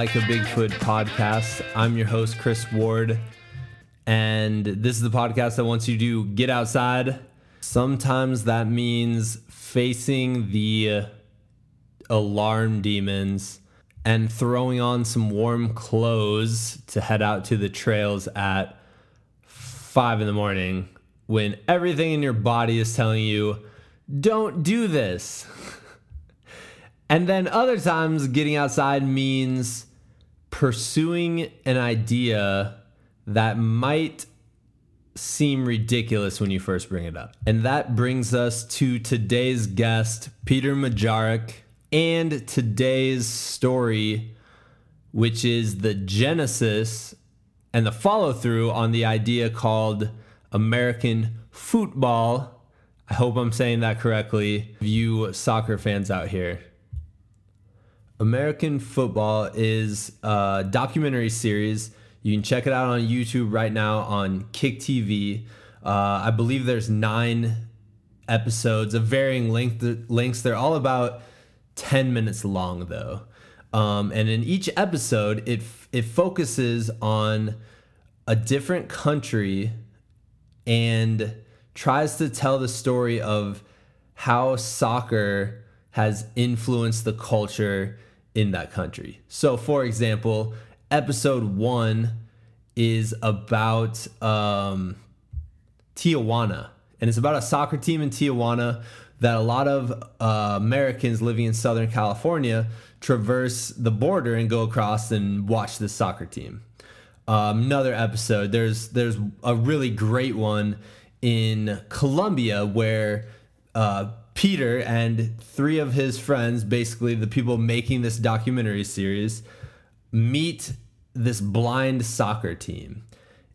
Like a Bigfoot podcast. I'm your host, Chris Ward, and this is the podcast that wants you to get outside. Sometimes that means facing the uh, alarm demons and throwing on some warm clothes to head out to the trails at five in the morning when everything in your body is telling you, don't do this. And then other times, getting outside means pursuing an idea that might seem ridiculous when you first bring it up. And that brings us to today's guest, Peter Majarek, and today's story, which is the genesis and the follow through on the idea called American football. I hope I'm saying that correctly. You soccer fans out here. American Football is a documentary series. You can check it out on YouTube right now on Kick TV. Uh, I believe there's nine episodes of varying length lengths. They're all about 10 minutes long though. Um, and in each episode, it it focuses on a different country and tries to tell the story of how soccer has influenced the culture in that country. So, for example, episode one is about um, Tijuana, and it's about a soccer team in Tijuana that a lot of uh, Americans living in Southern California traverse the border and go across and watch this soccer team. Um, another episode, there's there's a really great one in Colombia where uh, Peter and three of his friends, basically the people making this documentary series, meet this blind soccer team.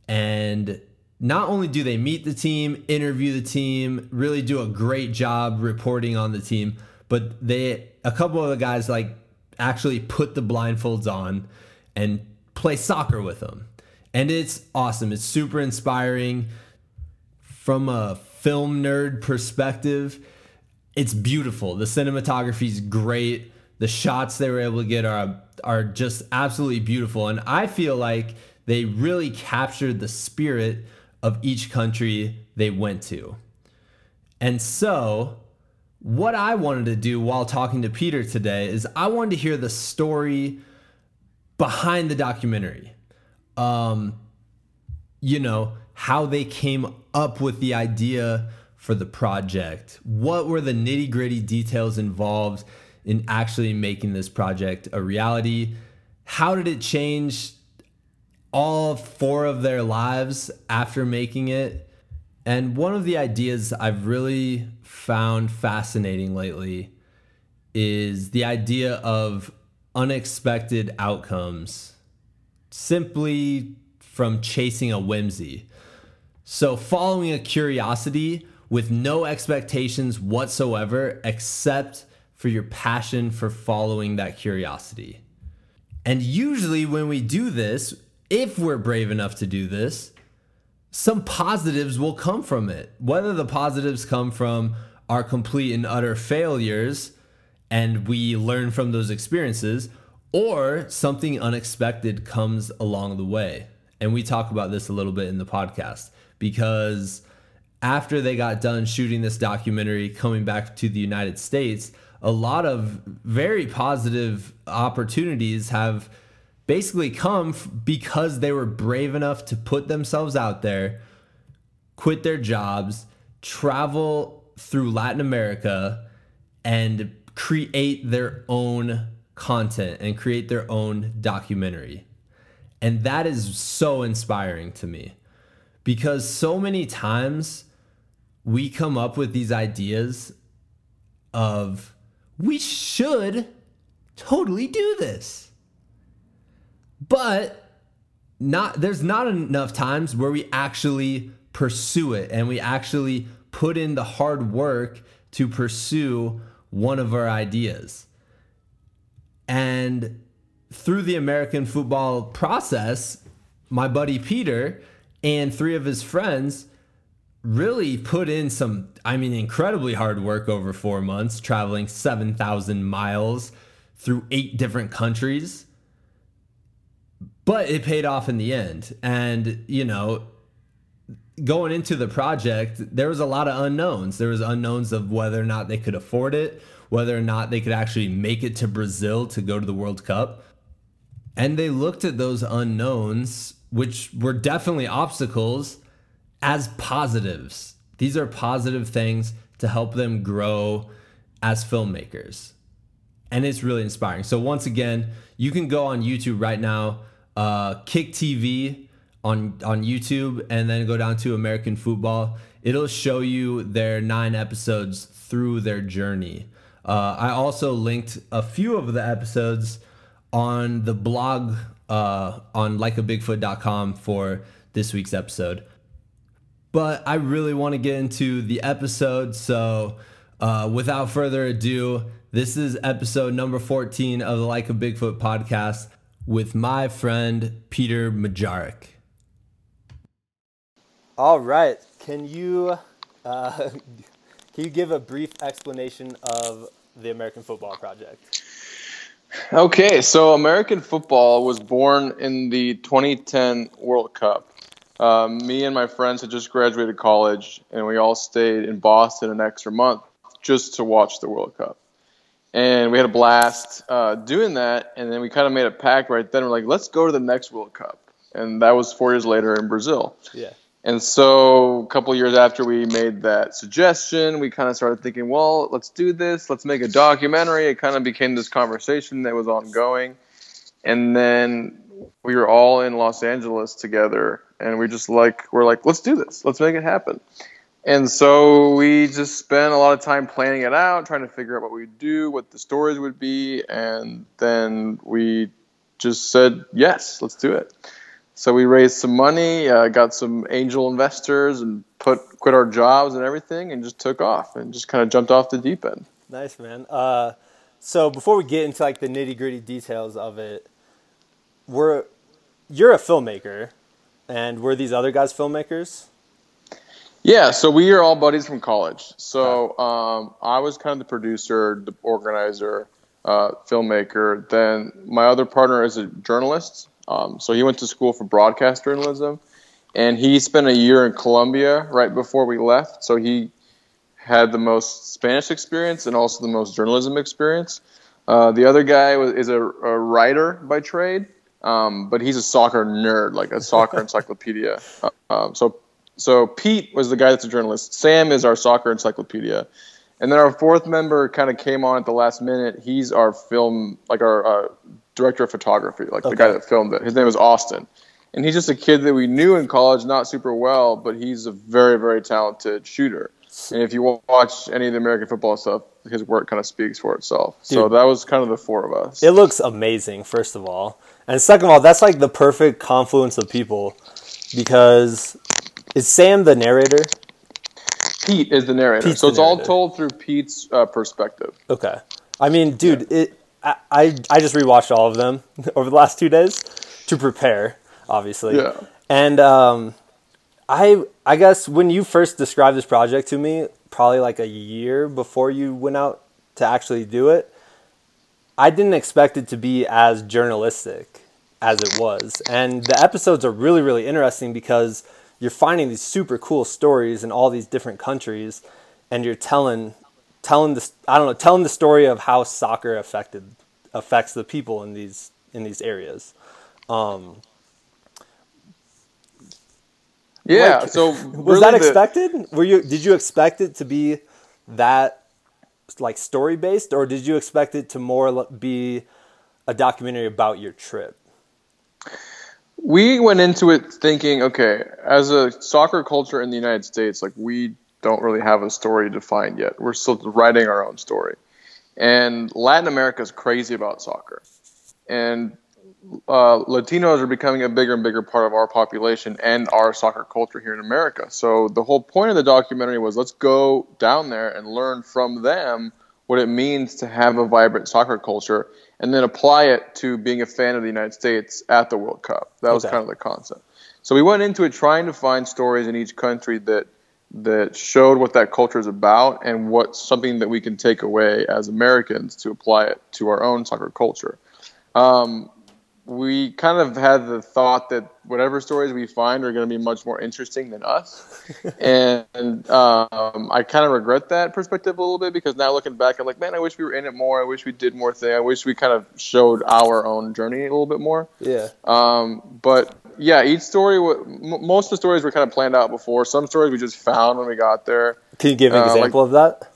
And not only do they meet the team, interview the team, really do a great job reporting on the team, but they a couple of the guys like actually put the blindfolds on and play soccer with them. And it's awesome. It's super inspiring from a film nerd perspective it's beautiful. The cinematography is great. The shots they were able to get are are just absolutely beautiful, and I feel like they really captured the spirit of each country they went to. And so, what I wanted to do while talking to Peter today is I wanted to hear the story behind the documentary. Um, you know, how they came up with the idea for the project? What were the nitty gritty details involved in actually making this project a reality? How did it change all four of their lives after making it? And one of the ideas I've really found fascinating lately is the idea of unexpected outcomes simply from chasing a whimsy. So, following a curiosity with no expectations whatsoever except for your passion for following that curiosity. And usually, when we do this, if we're brave enough to do this, some positives will come from it. Whether the positives come from our complete and utter failures and we learn from those experiences, or something unexpected comes along the way. And we talk about this a little bit in the podcast because after they got done shooting this documentary, coming back to the United States, a lot of very positive opportunities have basically come because they were brave enough to put themselves out there, quit their jobs, travel through Latin America, and create their own content and create their own documentary. And that is so inspiring to me because so many times we come up with these ideas of we should totally do this. But not there's not enough times where we actually pursue it and we actually put in the hard work to pursue one of our ideas. And through the American football process, my buddy Peter and three of his friends really put in some, I mean, incredibly hard work over four months, traveling 7,000 miles through eight different countries. But it paid off in the end. And, you know, going into the project, there was a lot of unknowns. There was unknowns of whether or not they could afford it, whether or not they could actually make it to Brazil to go to the World Cup. And they looked at those unknowns, which were definitely obstacles, as positives. These are positive things to help them grow as filmmakers. And it's really inspiring. So, once again, you can go on YouTube right now, uh, Kick TV on, on YouTube, and then go down to American Football. It'll show you their nine episodes through their journey. Uh, I also linked a few of the episodes on the blog uh, on likeabigfoot.com for this week's episode. But I really want to get into the episode. So uh, without further ado, this is episode number 14 of the Like a Bigfoot podcast with my friend Peter Majarek. All right. Can you uh, can you give a brief explanation of the American Football Project? Okay, so American football was born in the 2010 World Cup. Um, me and my friends had just graduated college, and we all stayed in Boston an extra month just to watch the World Cup. And we had a blast uh, doing that, and then we kind of made a pact right then. We're like, let's go to the next World Cup, and that was four years later in Brazil. Yeah. And so a couple years after we made that suggestion, we kind of started thinking, well, let's do this. Let's make a documentary. It kind of became this conversation that was ongoing. And then we were all in Los Angeles together and we just like we're like, let's do this. Let's make it happen. And so we just spent a lot of time planning it out, trying to figure out what we'd do, what the stories would be, and then we just said, yes, let's do it. So we raised some money, uh, got some angel investors, and put quit our jobs and everything, and just took off and just kind of jumped off the deep end. Nice, man. Uh, so before we get into like the nitty gritty details of it, we're you're a filmmaker, and were these other guys filmmakers? Yeah, so we are all buddies from college. So um, I was kind of the producer, the organizer, uh, filmmaker. Then my other partner is a journalist. Um, so he went to school for broadcast journalism, and he spent a year in Colombia right before we left. So he had the most Spanish experience and also the most journalism experience. Uh, the other guy was, is a, a writer by trade, um, but he's a soccer nerd, like a soccer encyclopedia. Uh, um, so, so Pete was the guy that's a journalist. Sam is our soccer encyclopedia, and then our fourth member kind of came on at the last minute. He's our film, like our uh, director of photography, like okay. the guy that filmed it. His name is Austin. And he's just a kid that we knew in college, not super well, but he's a very, very talented shooter. And if you watch any of the American football stuff, his work kind of speaks for itself. Dude, so that was kind of the four of us. It looks amazing, first of all. And second of all, that's like the perfect confluence of people because is Sam the narrator? Pete is the narrator. Pete's so it's narrator. all told through Pete's uh, perspective. Okay. I mean, dude, yeah. it I, I, just rewatched all of them over the last two days to prepare, obviously. Yeah. And um, I I guess when you first described this project to me, probably like a year before you went out to actually do it, I didn't expect it to be as journalistic as it was. And the episodes are really really interesting because you're finding these super cool stories in all these different countries and you're telling telling this I don't know telling the story of how soccer affected affects the people in these in these areas. Um, yeah. Like, so was really that expected? The... Were you did you expect it to be that like story based, or did you expect it to more be a documentary about your trip? We went into it thinking, okay, as a soccer culture in the United States, like we don't really have a story defined yet. We're still writing our own story. And Latin America is crazy about soccer. And uh, Latinos are becoming a bigger and bigger part of our population and our soccer culture here in America. So the whole point of the documentary was let's go down there and learn from them what it means to have a vibrant soccer culture and then apply it to being a fan of the United States at the World Cup. That was okay. kind of the concept. So we went into it trying to find stories in each country that that showed what that culture is about and what's something that we can take away as Americans to apply it to our own soccer culture. Um, we kind of had the thought that whatever stories we find are going to be much more interesting than us. and um, I kind of regret that perspective a little bit because now looking back, I'm like, man, I wish we were in it more. I wish we did more things. I wish we kind of showed our own journey a little bit more. Yeah. Um, but yeah, each story, most of the stories were kind of planned out before. Some stories we just found when we got there. Can you give an uh, example like, of that?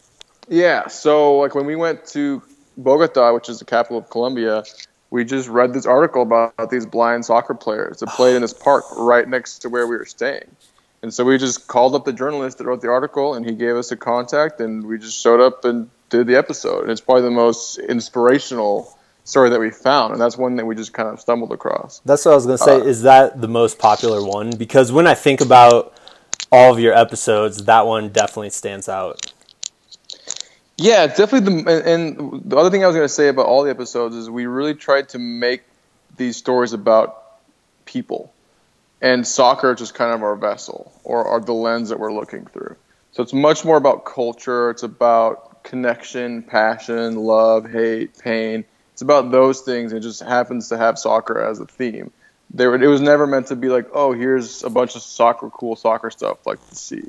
Yeah. So, like when we went to Bogota, which is the capital of Colombia, we just read this article about these blind soccer players that played in this park right next to where we were staying. And so we just called up the journalist that wrote the article, and he gave us a contact, and we just showed up and did the episode. And it's probably the most inspirational story that we found, and that's one that we just kind of stumbled across. That's what I was gonna say. Uh, is that the most popular one? Because when I think about all of your episodes, that one definitely stands out. Yeah, definitely. The and the other thing I was going to say about all the episodes is we really tried to make these stories about people, and soccer is just kind of our vessel or, or the lens that we're looking through. So it's much more about culture. It's about connection, passion, love, hate, pain. It's about those things. It just happens to have soccer as a theme. There, it was never meant to be like, oh, here's a bunch of soccer, cool soccer stuff like to see.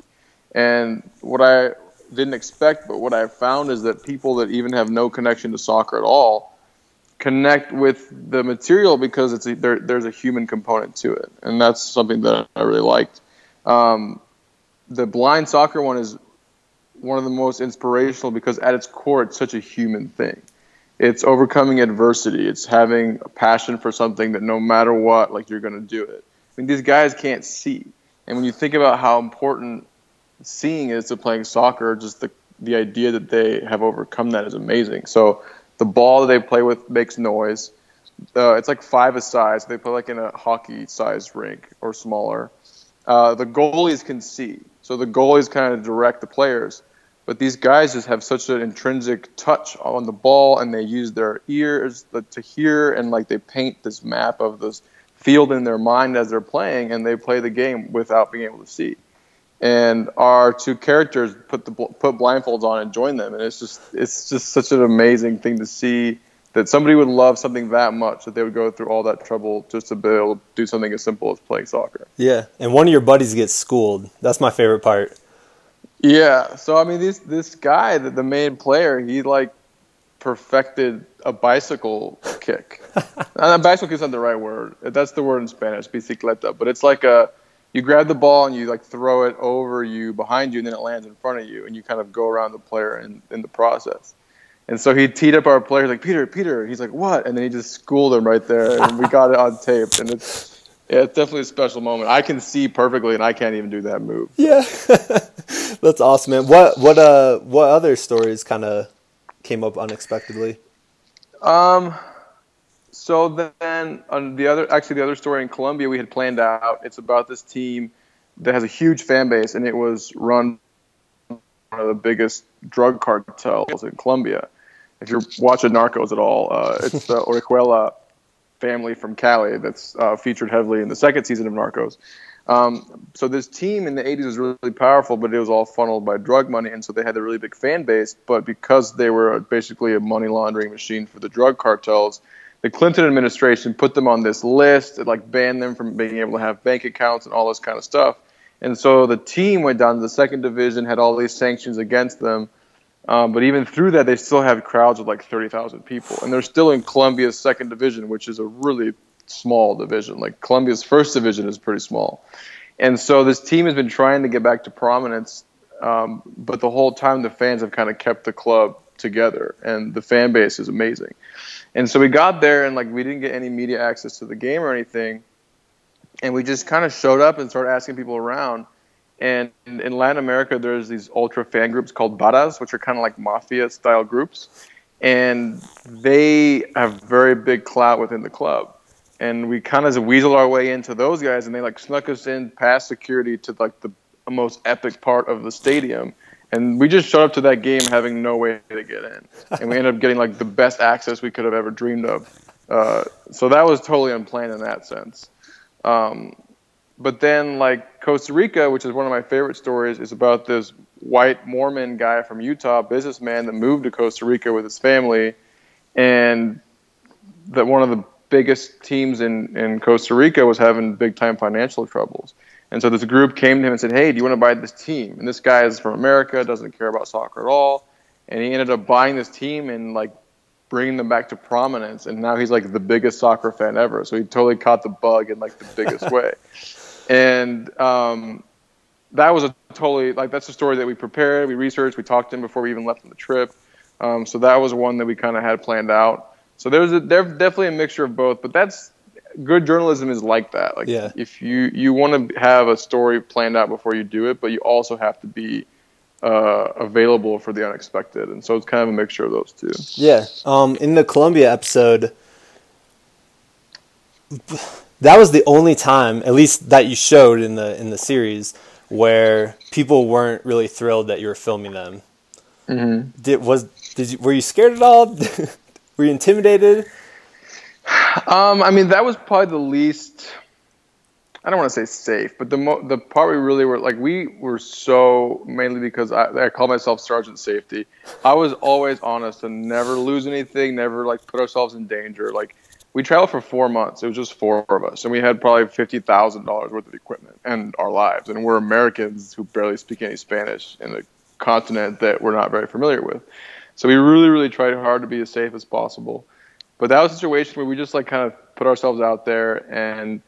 And what I didn't expect, but what I've found is that people that even have no connection to soccer at all connect with the material because it's a, there, there's a human component to it, and that's something that I really liked. Um, the blind soccer one is one of the most inspirational because at its core, it's such a human thing. It's overcoming adversity. It's having a passion for something that no matter what, like you're going to do it. I mean, these guys can't see, and when you think about how important seeing is to playing soccer, just the the idea that they have overcome that is amazing. So the ball that they play with makes noise. Uh, it's like five a size. They play like in a hockey size rink or smaller. Uh, the goalies can see, so the goalies kind of direct the players. But these guys just have such an intrinsic touch on the ball, and they use their ears to hear, and like they paint this map of this field in their mind as they're playing, and they play the game without being able to see and our two characters put the put blindfolds on and join them and it's just it's just such an amazing thing to see that somebody would love something that much that they would go through all that trouble just to be able to do something as simple as playing soccer. Yeah and one of your buddies gets schooled. That's my favorite part. Yeah so i mean this this guy the, the main player he like perfected a bicycle kick. A bicycle kick is not the right word. That's the word in spanish bicicleta but it's like a you grab the ball and you like throw it over you behind you and then it lands in front of you and you kind of go around the player in, in the process and so he teed up our player like peter peter he's like what and then he just schooled him right there and we got it on tape and it's yeah, it's definitely a special moment. I can see perfectly, and I can't even do that move. Yeah, that's awesome, man. What what uh what other stories kind of came up unexpectedly? Um, so then on the other, actually the other story in Colombia we had planned out. It's about this team that has a huge fan base, and it was run one of the biggest drug cartels in Colombia. If you're watching Narcos at all, uh, it's the Orejuela family from Cali that's uh, featured heavily in the second season of Narcos. Um, so this team in the 80s was really powerful, but it was all funneled by drug money, and so they had a really big fan base. But because they were basically a money laundering machine for the drug cartels, the Clinton administration put them on this list, it like banned them from being able to have bank accounts and all this kind of stuff. And so the team went down to the second division, had all these sanctions against them. Um, but even through that, they still have crowds of like 30,000 people. And they're still in Colombia's second division, which is a really small division. Like Colombia's first division is pretty small. And so this team has been trying to get back to prominence. Um, but the whole time, the fans have kind of kept the club together. And the fan base is amazing. And so we got there and like we didn't get any media access to the game or anything. And we just kind of showed up and started asking people around. And in Latin America, there's these ultra fan groups called barras, which are kind of like mafia style groups. And they have very big clout within the club. And we kind of weasel our way into those guys, and they like snuck us in past security to like the most epic part of the stadium and we just showed up to that game having no way to get in, and we ended up getting like the best access we could have ever dreamed of. Uh, so that was totally unplanned in that sense. Um, but then like Costa Rica, which is one of my favorite stories, is about this white Mormon guy from Utah, businessman that moved to Costa Rica with his family, and that one of the biggest teams in, in Costa Rica was having big time financial troubles. And so this group came to him and said, Hey, do you want to buy this team? And this guy is from America, doesn't care about soccer at all. And he ended up buying this team and like bringing them back to prominence. And now he's like the biggest soccer fan ever. So he totally caught the bug in like the biggest way. And um, that was a totally like that's a story that we prepared, we researched, we talked to him before we even left on the trip. Um, so that was one that we kind of had planned out. So there's a, there's definitely a mixture of both, but that's good journalism is like that. Like Yeah. if you you want to have a story planned out before you do it, but you also have to be uh, available for the unexpected, and so it's kind of a mixture of those two. Yeah. Um, in the Colombia episode, that was the only time, at least that you showed in the in the series, where people weren't really thrilled that you were filming them. Mm-hmm. Did was did you were you scared at all? were you intimidated? Um, I mean, that was probably the least. I don't want to say safe, but the mo- the part we really were like we were so mainly because I, I call myself Sergeant Safety. I was always honest and never lose anything, never like put ourselves in danger. Like we traveled for four months. It was just four of us, and we had probably fifty thousand dollars worth of equipment and our lives. And we're Americans who barely speak any Spanish in a continent that we're not very familiar with. So we really, really tried hard to be as safe as possible. But that was a situation where we just like kind of put ourselves out there, and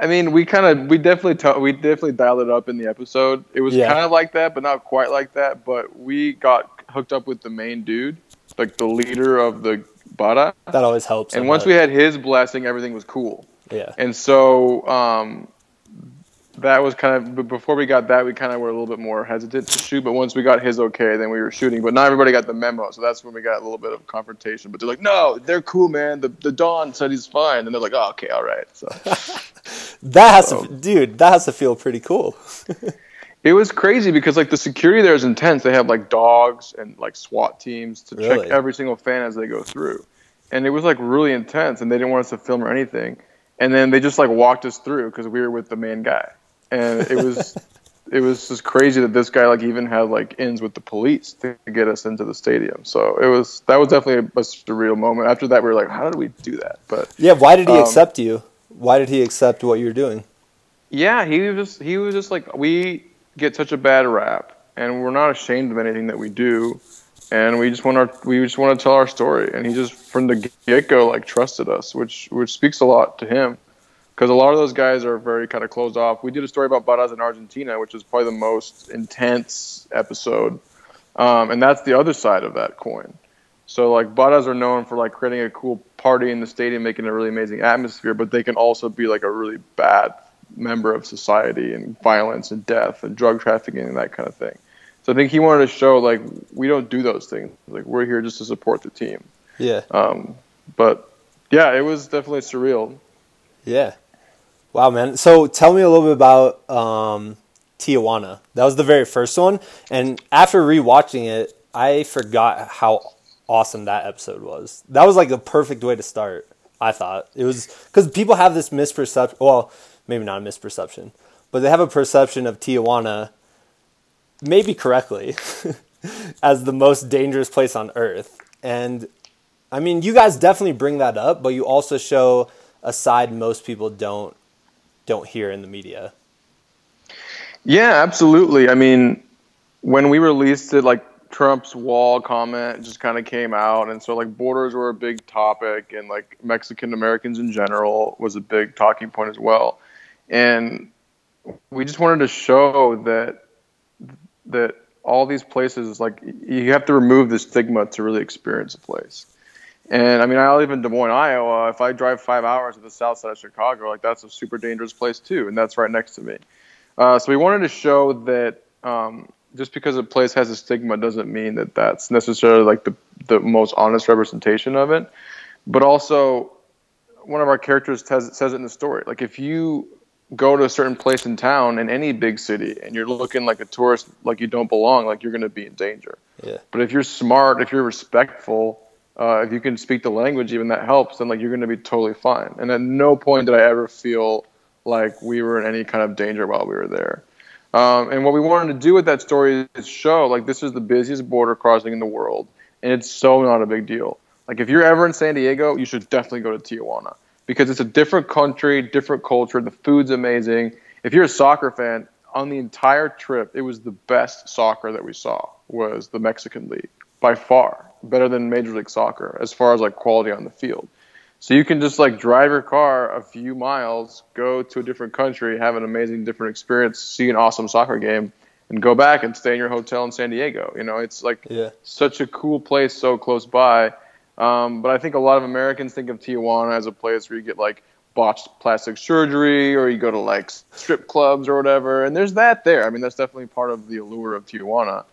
I mean, we kind of, we definitely, t- we definitely dialed it up in the episode. It was Yeah. kind of like that, but not quite like that. But we got hooked up with the main dude, like the leader of the Barra, That always helps. and once bet. we had his blessing, everything was cool. yeah, And so um, that was kind of before we got that, we kind of were a little bit more hesitant to shoot. But once we got his okay, then we were shooting. But not everybody got the memo, so that's when we got a little bit of confrontation. But they're like, "No, they're cool, man. The the Don said he's fine," and they're like, "Oh, okay, all right." So that has Oh. to, dude. That has to feel pretty cool. it was crazy because like the security there is intense. They have like dogs and like SWAT teams to Really? check every single fan as they go through, and it was like really intense. And they didn't want us to film or anything. And then they just like walked us through because we were with the main guy, and it was it was just crazy that this guy like even had like ins with the police to get us into the stadium. So it was that was definitely a, a surreal moment. After that, we were like, how did we do that? But Yeah. Why did he Um, accept you? Why did he accept what you're doing? Yeah, he was just he was just like we get such a bad rap, and we're not ashamed of anything that we do, and we just want our we just want to tell our story, and he just from the get go like trusted us, which which speaks a lot to him, because a lot of those guys are very kind of closed off. We did a story about Barras in Argentina, which is probably the most intense episode, um, and that's the other side of that coin. So like Barras are known for like creating a cool party in the stadium, making a really amazing atmosphere, but they can also be like a really bad member of society and violence and death and drug trafficking and that kind of thing. So I think he wanted to show like we don't do those things. Like we're here just to support the team. Yeah. Um, but yeah, it was definitely surreal. Yeah. Wow, man. So tell me a little bit about um, Tijuana. That was the very first one, and after rewatching it, I forgot how awesome that episode was. That was like the perfect way to start. I thought it was because people have this misperception. Well, maybe not a misperception, but they have a perception of Tijuana, maybe correctly, as the most dangerous place on earth. And I mean, you guys definitely bring that up, but you also show a side most people don't don't hear in the media. Yeah, absolutely. I mean, when we released it, like Trump's wall comment just kind of came out, and so like borders were a big topic, and like Mexican Americans in general was a big talking point as well. And we just wanted to show that that all these places, like you have to remove the stigma to really experience a place. And I mean, I live in Des Moines, Iowa. If I drive five hours to the south side of Chicago, like that's a super dangerous place too, and that's right next to me. Uh, so we wanted to show that um, just because a place has a stigma doesn't mean that that's necessarily like the the most honest representation of it. But also, one of our characters says, says it in the story. Like if you go to a certain place in town in any big city and you're looking like a tourist, like you don't belong, like you're going to be in danger. Yeah. But if you're smart, if you're respectful, uh, if you can speak the language, even that helps. Then like you're going to be totally fine. And at no point did I ever feel like we were in any kind of danger while we were there. Um, and what we wanted to do with that story is show like this is the busiest border crossing in the world, and it's so not a big deal. Like if you're ever in San Diego, you should definitely go to Tijuana because it's a different country, different culture. The food's amazing. If you're a soccer fan, on the entire trip, it was the best soccer that we saw was the Mexican League by far, better than Major League Soccer as far as like quality on the field. So you can just like drive your car a few miles, go to a different country, have an amazing different experience, see an awesome soccer game, and go back and stay in your hotel in San Diego. You know, it's like Yeah. such a cool place so close by. Um, but I think a lot of Americans think of Tijuana as a place where you get like botched plastic surgery or you go to like strip clubs or whatever. And there's that there. I mean, that's definitely part of the allure of Tijuana.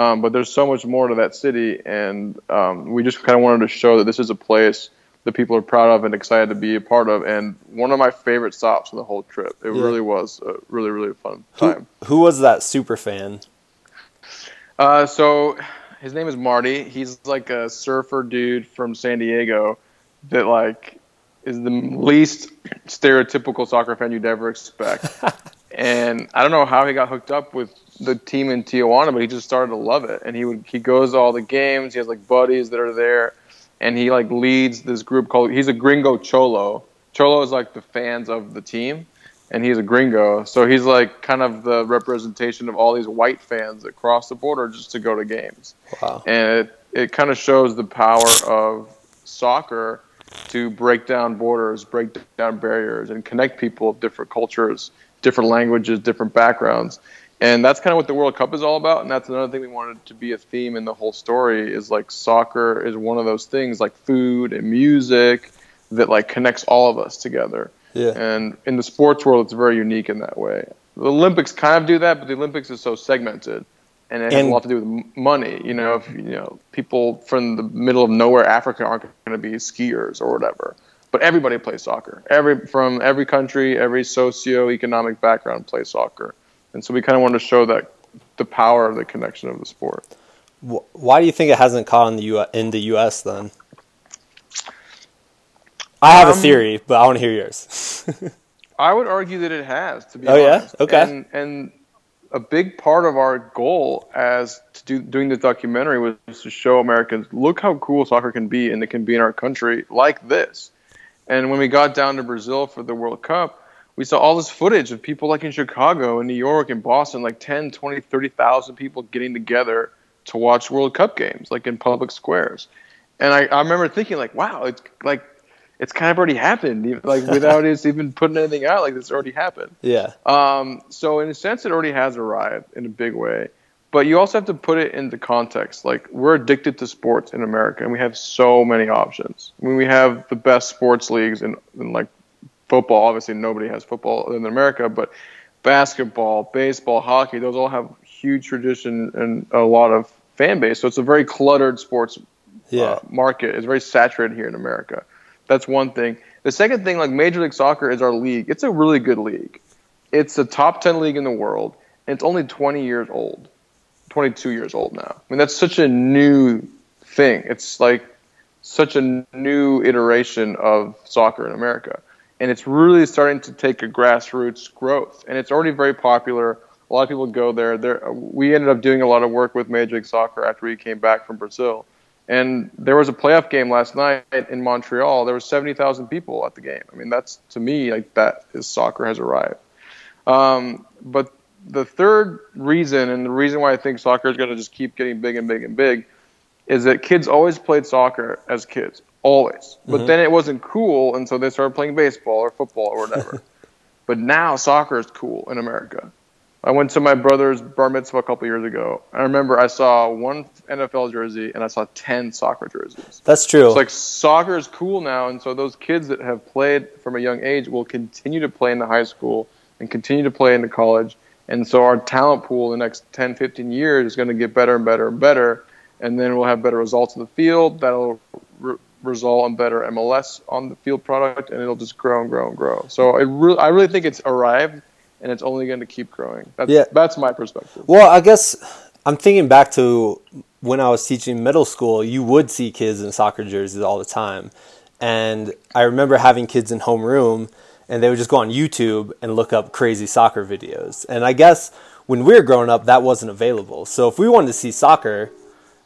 Um, but there's so much more to that city. And um, we just kind of wanted to show that this is a place that people are proud of and excited to be a part of. And one of my favorite stops on the whole trip. It Yeah. really was a really, really fun Who, time. who was that super fan? Uh, so his name is Marty. He's like a surfer dude from San Diego that like is the least stereotypical soccer fan you'd ever expect. and I don't know how he got hooked up with the team in Tijuana, but he just started to love it. And he would he goes to all the games. He has like buddies that are there, and he like leads this group called. He's a Gringo Xolo. Xolo is like the fans of the team, and he's a Gringo. So he's like kind of the representation of all these white fans that cross the border just to go to games Wow. and it, it kind of shows the power of soccer to break down borders, break down barriers, and connect people of different cultures, different languages, different backgrounds. And that's kind of what the World Cup is all about. And that's another thing we wanted to be a theme in the whole story is like soccer is one of those things like food and music that like connects all of us together. Yeah. And in the sports world, it's very unique in that way. The Olympics kind of do that, but the Olympics is so segmented, and it has And- a lot to do with money. You know, if you know people from the middle of nowhere, Africa, aren't going to be skiers or whatever. But everybody plays soccer. Every from every country, every socio-economic background plays soccer, and so we kind of wanted to show that the power of the connection of the sport. Why do you think it hasn't caught in the U- in the U.S. then? I have a Um, theory, but I want to hear yours. I would argue that it has, to be Oh, yeah? Okay. And, and a big part of our goal as to do, doing the documentary was to show Americans, look how cool soccer can be, and it can be in our country like this. And when we got down to Brazil for the World Cup, we saw all this footage of people like in Chicago and New York and Boston, like 10, 20, 30,000 people getting together to watch World Cup games, like in public squares. And I, I remember thinking, like, wow, it's like, it's kind of already happened, like without us even putting anything out, like this already happened. yeah. Um, so in a sense, it already has arrived in a big way. But you also have to put it into context. Like we're addicted to sports in America, and we have so many options. I mean, we have the best sports leagues in, in like football. Obviously, nobody has football in America, but basketball, baseball, hockey, those all have huge tradition and a lot of fan base. So it's a very cluttered sports Yeah. uh, market. It's very saturated here in America. That's one thing. The second thing, like Major League Soccer, is our league. It's a really good league. It's a top ten league in the world, and it's only 20 years old, 22 years old now. I mean, that's such a new thing. It's like such a new iteration of soccer in America, and it's really starting to take a grassroots growth, and it's already very popular. A lot of people go there. There, we ended up doing a lot of work with Major League Soccer after we came back from Brazil, and there was a playoff game last night in Montreal. There were 70,000 people at the game. I mean, that's to me like that is soccer has arrived. Um, but the third reason, and the reason why I think soccer is going to just keep getting big and big and big, is that kids always played soccer as kids, always. But mm-hmm. then it wasn't cool, and so they started playing baseball or football or whatever. but now soccer is cool in America. I went to my brother's bar mitzvah a couple years ago. I remember I saw one NFL jersey and I saw 10 soccer jerseys. That's true. It's like soccer is cool now, and so those kids that have played from a young age will continue to play in the high school and continue to play in the college. And so our talent pool in the next 10, 15 years is going to get better and better and better. And then we'll have better results in the field. That'll result in better MLS on the field product, and it'll just grow and grow and grow. So it re- I really think it's arrived, and it's only going to keep growing. That's, Yeah. that's my perspective. Well, I guess I'm thinking back to when I was teaching middle school, you would see kids in soccer jerseys all the time. And I remember having kids in homeroom and they would just go on YouTube and look up crazy soccer videos. And I guess when we were growing up, that wasn't available. So if we wanted to see soccer,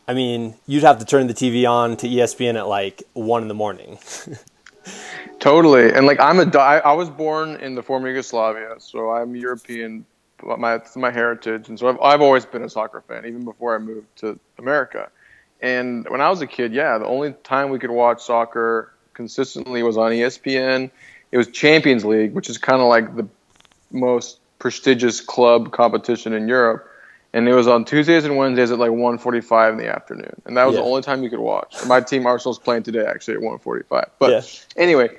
I mean, you'd have to turn the TV on to ESPN at like one in the morning. totally, and like I'm a I, I was born in the former Yugoslavia, so I'm European. My my heritage, and so I've I've always been a soccer fan, even before I moved to America. And when I was a kid, yeah, the only time we could watch soccer consistently was on ESPN. It was Champions League, which is kind of like the most prestigious club competition in Europe and it was on Tuesdays and Wednesdays at like 1:45 in the afternoon, and that was yeah. the only time you could watch. My team Arsenal's playing today actually at 1:45. But yeah. anyway,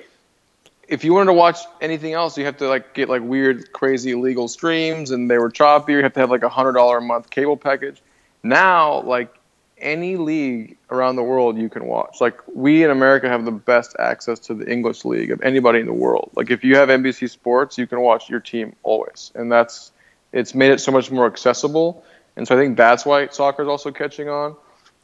if you wanted to watch anything else, you have to like get like weird, crazy illegal streams, and they were choppy. You have to have like a hundred dollar a month cable package. Now, like any league around the world, you can watch. Like we in America have the best access to the English league of anybody in the world. Like if you have NBC Sports, you can watch your team always, and that's it's made it so much more accessible, and so I think that's why soccer is also catching on.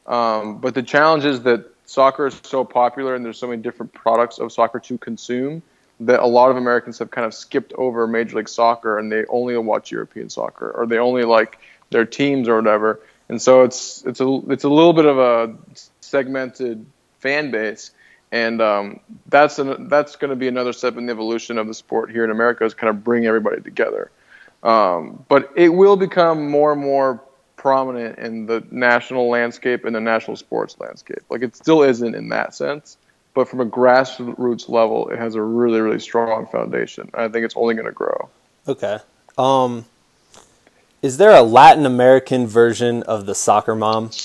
Um, but the challenge is that soccer is so popular, and there's so many different products of soccer to consume that a lot of Americans have kind of skipped over Major League Soccer, and they only watch European soccer, or they only like their teams or whatever. And so it's it's a it's a little bit of a segmented fan base, and um, that's that's going to be another step in the evolution of the sport here in America is kind of bring everybody together. Um, but it will become more and more prominent in the national landscape and the national sports landscape. Like it still isn't in that sense, but from a grassroots level, it has a really, really strong foundation. I think it's only going to grow. Okay. Um, is there a Latin American version of the soccer mom?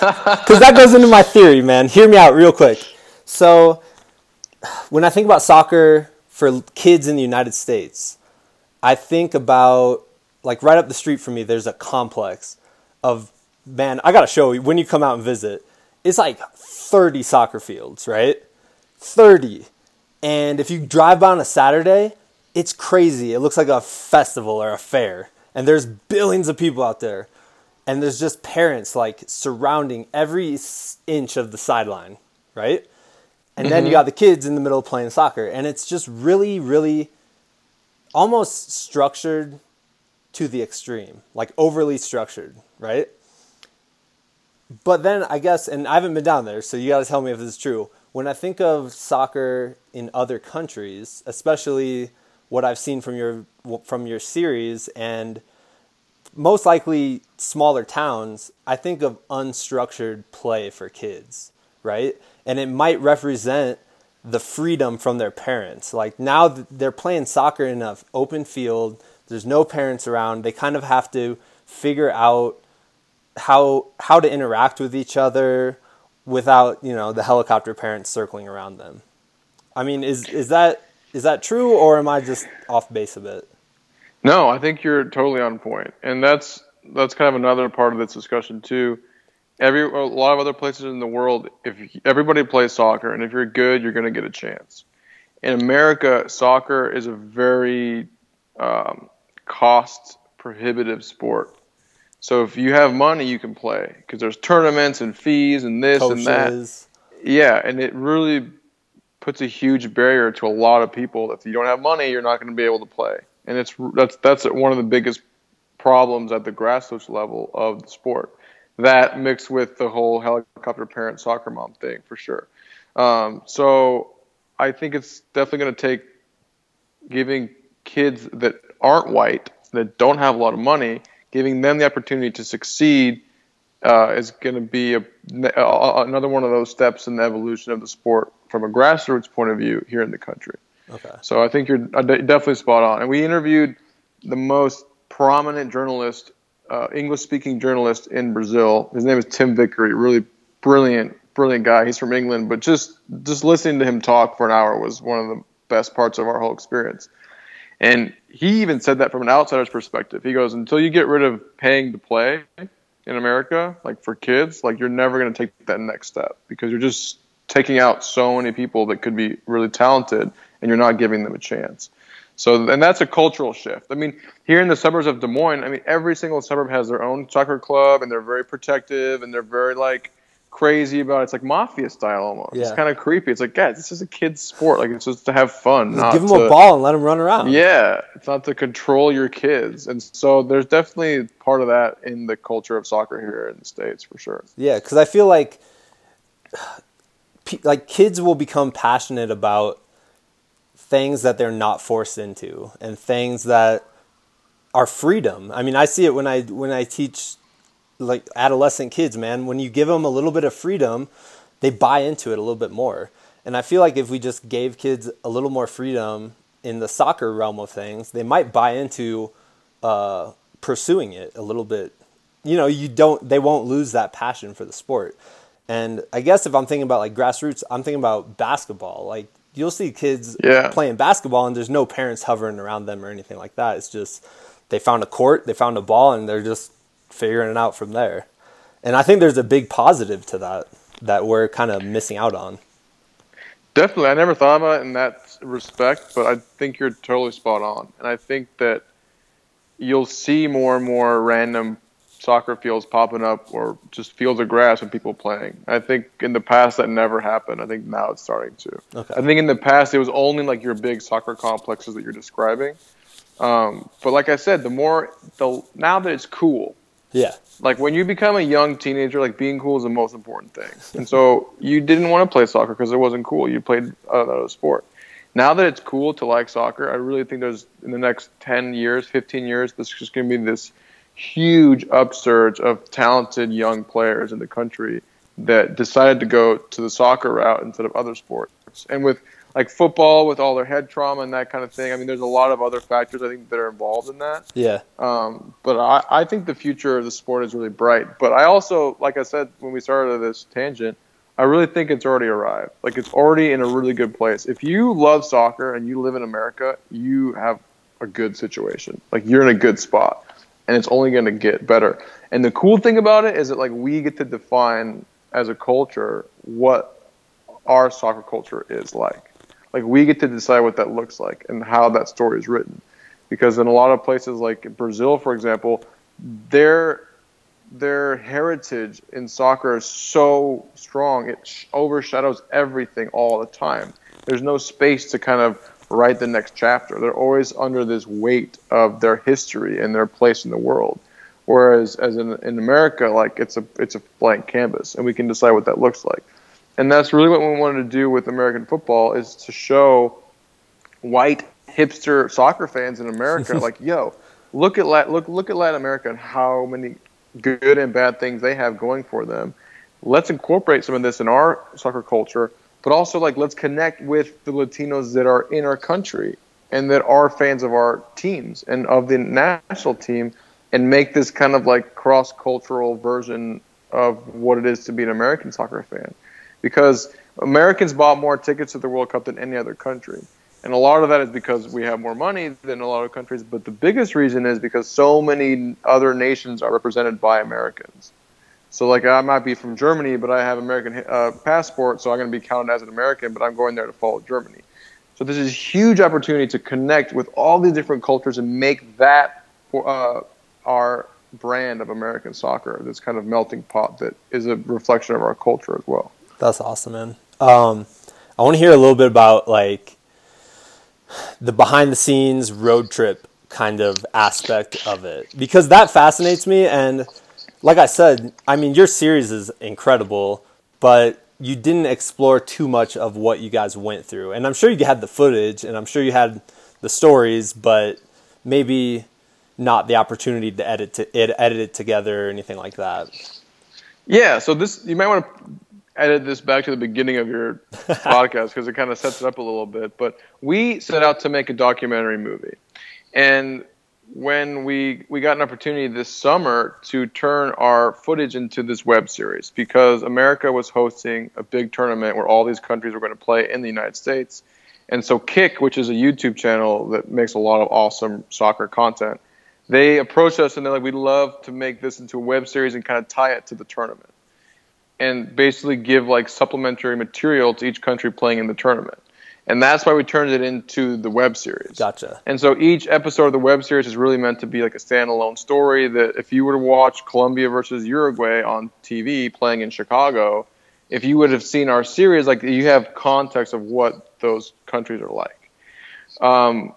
Because that goes into my theory, man. Hear me out real quick. So, when I think about soccer for kids in the United States, I think about like right up the street from me. There's a complex of man. I gotta show you when you come out and visit. It's like 30 soccer fields, right? 30. And if you drive by on a Saturday, it's crazy. It looks like a festival or a fair. And there's billions of people out there. And there's just parents like surrounding every inch of the sideline, right? And mm-hmm. then you mm-hmm. got the kids in the middle playing soccer. And it's just really, really almost structured to the extreme, like overly structured, right? But then I guess, and I haven't been down there, so you got to tell me if this is true. When I think of soccer in other countries, especially what I've seen from your from your series and most likely smaller towns, I think of unstructured play for kids, right? And it might represent the freedom from their parents. Like now they're playing soccer in an open field. There's no parents around. They kind of have to figure out how how to interact with each other without you know the helicopter parents circling around them. I mean, is is that is that true, or am I just off base a bit? No, I think you're totally on point, and that's that's kind of another part of this discussion too every a lot of other places in the world, if everybody plays soccer, and if you're good, you're going to get a chance. In America, soccer is a very um, cost prohibitive sport. So if you have money, you can play because there's tournaments and fees and this Coaches. and that. Yeah, and it really puts a huge barrier to a lot of people. If you don't have money, you're not going to be able to play, and it's that's that's one of the biggest problems at the grassroots level of the sport that mixed with the whole helicopter parent soccer mom thing for sure. Um, so I think it's definitely going to take giving kids that aren't white, that don't have a lot of money, giving them the opportunity to succeed uh, is going to be a, a, another one of those steps in the evolution of the sport from a grassroots point of view here in the country. Okay. So I think you're definitely spot on. And we interviewed the most prominent journalist uh, English speaking journalist in Brazil. His name is Tim Vickery. Really brilliant, brilliant guy. He's from England, but just just listening to him talk for an hour was one of the best parts of our whole experience. And he even said that from an outsider's perspective. He goes, until you get rid of paying to play in America, like for kids, like you're never going to take that next step because you're just taking out so many people that could be really talented and you're not giving them a chance. So, and that's a cultural shift. I mean, here in the suburbs of Des Moines, I mean, every single suburb has their own soccer club, and they're very protective, and they're very like crazy about it. It's like mafia style almost. Yeah. It's kind of creepy. It's like, guys, this is a kid's sport. Like it's just to have fun. Just give them to, a ball and let them run around. Yeah, it's not to control your kids. And so there's definitely part of that in the culture of soccer here in the states for sure. Yeah, because I feel like like kids will become passionate about things that they're not forced into and things that are freedom. I mean, I see it when I when I teach like adolescent kids, man. When you give them a little bit of freedom, they buy into it a little bit more. And I feel like if we just gave kids a little more freedom in the soccer realm of things, they might buy into uh, pursuing it a little bit. You know, you don't. They won't lose that passion for the sport. And I guess if I'm thinking about like grassroots, I'm thinking about basketball. Like you'll see kids Yeah. playing basketball, and there's no parents hovering around them or anything like that. It's just they found a court, they found a ball, and they're just figuring it out from there. And I think there's a big positive to that that we're kind of missing out on. Definitely. I never thought about it in that respect, but I think you're totally spot on. And I think that you'll see more and more random soccer fields popping up or just fields of grass and people playing. I think in the past that never happened. I think now it's starting to. Okay. I think in the past it was only like your big soccer complexes that you're describing. Um, but like I said, the more the now that it's cool, Yeah. like when you become a young teenager, like being cool is the most important thing. And so you didn't want to play soccer because it wasn't cool. You played another sport. Now that it's cool to like soccer, I really think there's in the next 10 years, 15 years, there's just going to be this huge upsurge of talented young players in the country that decided to go to the soccer route instead of other sports. And with like football, with all their head trauma and that kind of thing, I mean, there's a lot of other factors I think that are involved in that. Yeah. Um, but I, I think the future of the sport is really bright. But I also, like I said when we started this tangent, I really think it's already arrived. Like it's already in a really good place. If you love soccer and you live in America, you have a good situation. Like you're in a good spot, and it's only going to get better. And the cool thing about it is that like we get to define as a culture what our soccer culture is like. Like we get to decide what that looks like and how that story is written. Because in a lot of places like Brazil, for example, their their heritage in soccer is so strong it sh- overshadows everything all the time. There's no space to kind of write the next chapter. They're always under this weight of their history and their place in the world. Whereas as in, in America, like it's a it's a blank canvas and we can decide what that looks like. And that's really what we wanted to do with American football is to show white hipster soccer fans in America like, yo, look at Lat- look look at Latin America and how many good and bad things they have going for them. Let's incorporate some of this in our soccer culture, but also like let's connect with the Latinos that are in our country and that are fans of our teams and of the national team and make this kind of like cross cultural version of what it is to be an American soccer fan. Because Americans bought more tickets to the World Cup than any other country. And a lot of that is because we have more money than a lot of countries, but the biggest reason is because so many other nations are represented by Americans. So, like, I might be from Germany, but I have American uh, passport, so I'm going to be counted as an American, but I'm going there to follow Germany. So, this is a huge opportunity to connect with all these different cultures and make that uh, our brand of American soccer, this kind of melting pot that is a reflection of our culture as well. That's awesome, man. Um, I want to hear a little bit about like the behind the scenes road trip kind of aspect of it because that fascinates me. And like I said, I mean, your series is incredible, but you didn't explore too much of what you guys went through. And I'm sure you had the footage and I'm sure you had the stories, but maybe not the opportunity to edit to ed- edit it together or anything like that. Yeah, so this you might want to edit this back to the beginning of your podcast because it kind of sets it up a little bit. But we set out to make a documentary movie, and when we we got an opportunity this summer to turn our footage into this web series because America was hosting a big tournament where all these countries were going to play in the United States. And so Kick, which is a YouTube channel that makes a lot of awesome soccer content, they approached us and they're like, we'd love to make this into a web series and kind of tie it to the tournament and basically give like supplementary material to each country playing in the tournament. And that's why we turned it into the web series. Gotcha. And so each episode of the web series is really meant to be like a standalone story that if you were to watch Colombia versus Uruguay on TV playing in Chicago, if you would have seen our series, like you have context of what those countries are like. Um,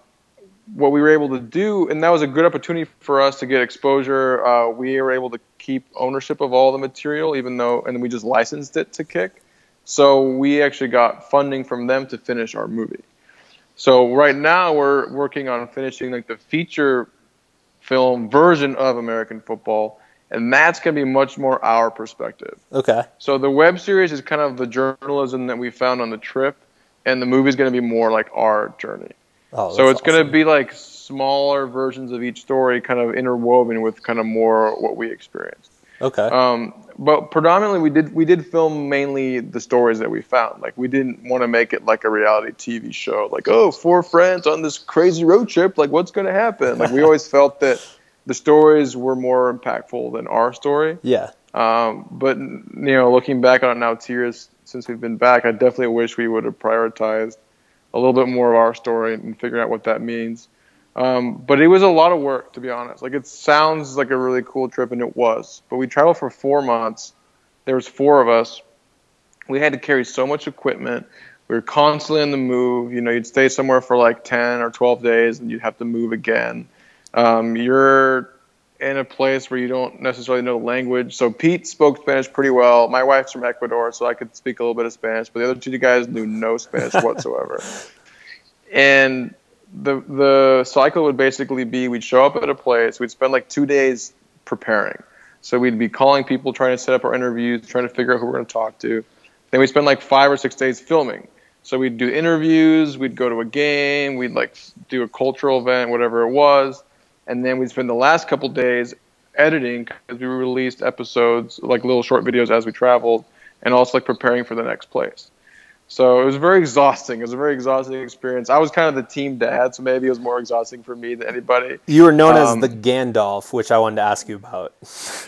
what we were able to do, and that was a good opportunity for us to get exposure. Uh, we were able to keep ownership of all the material, even though, and we just licensed it to Kick. So we actually got funding from them to finish our movie. So right now we're working on finishing like the feature film version of American football, and that's going to be much more our perspective. Okay. So the web series is kind of the journalism that we found on the trip, and the movie is going to be more like our journey. Oh, so it's going to be like smaller versions of each story, kind of interwoven with kind of more what we experienced. Okay. Um, but predominantly, we did we did film mainly the stories that we found. Like we didn't want to make it like a reality TV show. Like oh, four friends on this crazy road trip. Like what's going to happen? Like we always felt that the stories were more impactful than our story. yeah. Um, but you know, looking back on it now, two years since we've been back, I definitely wish we would have prioritized a little bit more of our story and figuring out what that means. Um, but it was a lot of work, to be honest. Like it sounds like a really cool trip, and it was. But we traveled for four months. There was four of us. We had to carry so much equipment. We were constantly on the move. You know, you'd stay somewhere for like ten or twelve days, and you'd have to move again. Um, you're in a place where you don't necessarily know the language. So Pete spoke Spanish pretty well. My wife's from Ecuador, so I could speak a little bit of Spanish, but the other two guys knew no Spanish whatsoever. And the the cycle would basically be we'd show up at a place, we'd spend like two days preparing. So we'd be calling people, trying to set up our interviews, trying to figure out who we're going to talk to. Then we'd spend like five or six days filming. So we'd do interviews, we'd go to a game, we'd like do a cultural event, whatever it was, and then we'd spend the last couple days editing because we released episodes like little short videos as we traveled, and also like preparing for the next place. So it was very exhausting. It was a very exhausting experience. I was kind of the team dad, so maybe it was more exhausting for me than anybody. You were known Um, as the Gandalf, which I wanted to ask you about.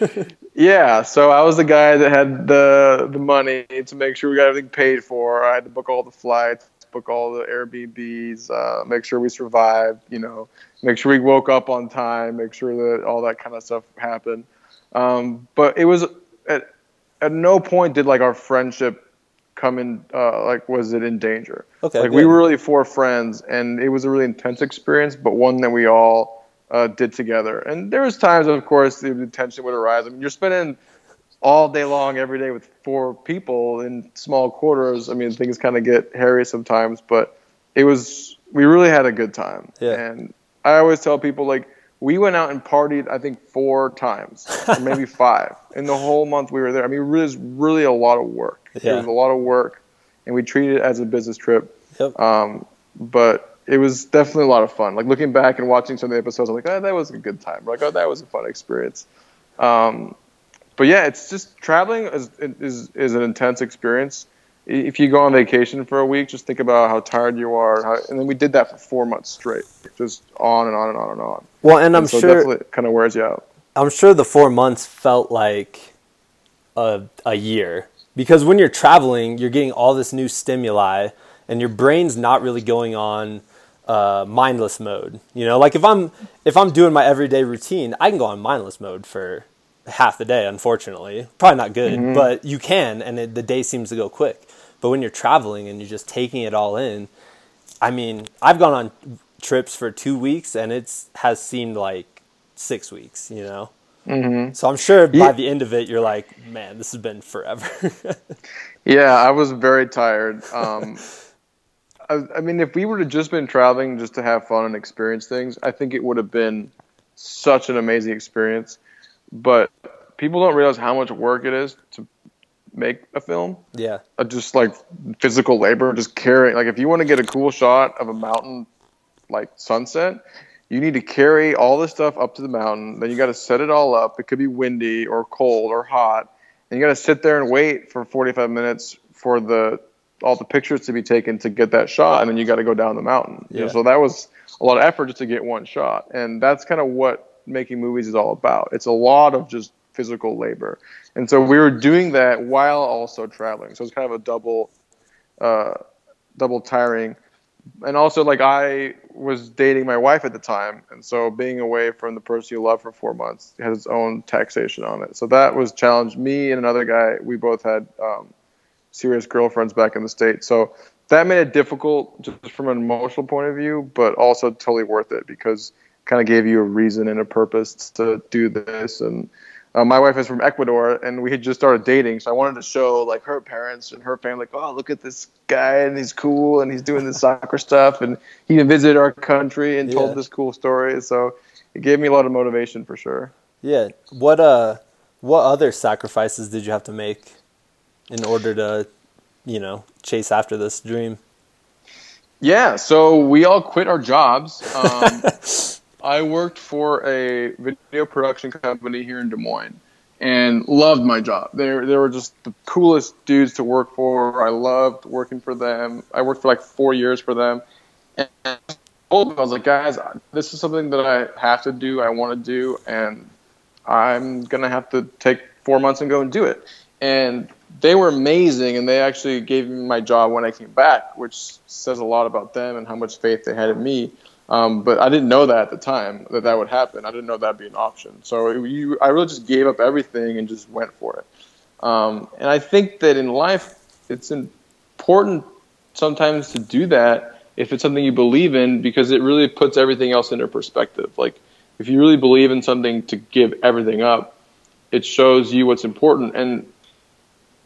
Yeah, so I was the guy that had the the money to make sure we got everything paid for. I had to book all the flights, book all the Airbnbs, uh, make sure we survived. You know, make sure we woke up on time, make sure that all that kind of stuff happened. Um, but it was at at no point did like our friendship come in uh, like was it in danger. Okay, like we were really four friends, and it was a really intense experience, but one that we all uh, did together. And there was times, of course, the the tension would arise. I mean, you're spending all day long, every day with four people in small quarters. I mean, things kind of get hairy sometimes, but it was we really had a good time. Yeah. And I always tell people like we went out and partied, I think four times, or maybe five, in the whole month we were there. I mean, it was really a lot of work. It was a lot of work, and we treated it as a business trip. Yep. Um, but it was definitely a lot of fun. Like looking back and watching some of the episodes, I'm like, oh, that was a good time. Like, oh, that was a fun experience. Um, but yeah, it's just traveling is, is is an intense experience. If you go on vacation for a week, just think about how tired you are. How, and then we did that for four months straight, just on and on and on and on. Well, and I'm And so sure definitely kind of wears you out. I'm sure the four months felt like a, a year because when you're traveling, you're getting all this new stimuli, and your brain's not really going on uh, mindless mode. You know, like if I'm if I'm doing my everyday routine, I can go on mindless mode for half the day. Unfortunately, probably not good, but you can, and it, the day seems to go quick. But when you're traveling and you're just taking it all in, I mean, I've gone on trips for two weeks, and it's has seemed like six weeks. You know. So I'm sure by Yeah. the end of it, you're like, man, this has been forever. Yeah, I was very tired. Um, I, I mean, if we would have just been traveling just to have fun and experience things, I think it would have been such an amazing experience. But people don't realize how much work it is to make a film. yeah. Uh, just like physical labor, just carrying. Like, if you want to get a cool shot of a mountain, like sunset, you need to carry all this stuff up to the mountain. Then you got to set it all up. It could be windy or cold or hot. And you got to sit there and wait for 45 minutes for the all the pictures to be taken to get that shot, and then you got to go down the mountain. You know, Yeah. so that was a lot of effort just to get one shot, and that's kind of what making movies is all about. It's a lot of just physical labor, and so we were doing that while also traveling. So it's kind of a double, uh, double tiring. And also like I was dating my wife at the time, and so being away from the person you love for four months has its own taxation on it. So that was challenged me and another guy. We both had um, serious girlfriends back in the states, so that made it difficult just from an emotional point of view, but also totally worth it because kind of gave you a reason and a purpose to do this and uh, my wife is from Ecuador, and we had just started dating, so I wanted to show like her parents and her family, like, oh, look at this guy, and he's cool, and he's doing this soccer stuff, and he visited our country and yeah. told this cool story. So it gave me a lot of motivation for sure. Yeah. What uh, what other sacrifices did you have to make in order to, you know, chase after this dream? Yeah. So we all quit our jobs. Um, I worked for a video production company here in Des Moines and loved my job. They they were just the coolest dudes to work for. I loved working for them. I worked for like four years for them, and I was like, guys, this is something that I have to do. I want to do, and I'm gonna have to take four months and go and do it. And they were amazing, and they actually gave me my job when I came back, which says a lot about them and how much faith they had in me. Um, but I didn't know that at the time that that would happen. I didn't know that'd be an option. So it, you, I really just gave up everything and just went for it. Um, and I think that in life, it's important sometimes to do that if it's something you believe in because it really puts everything else into perspective. Like if you really believe in something to give everything up, it shows you what's important. And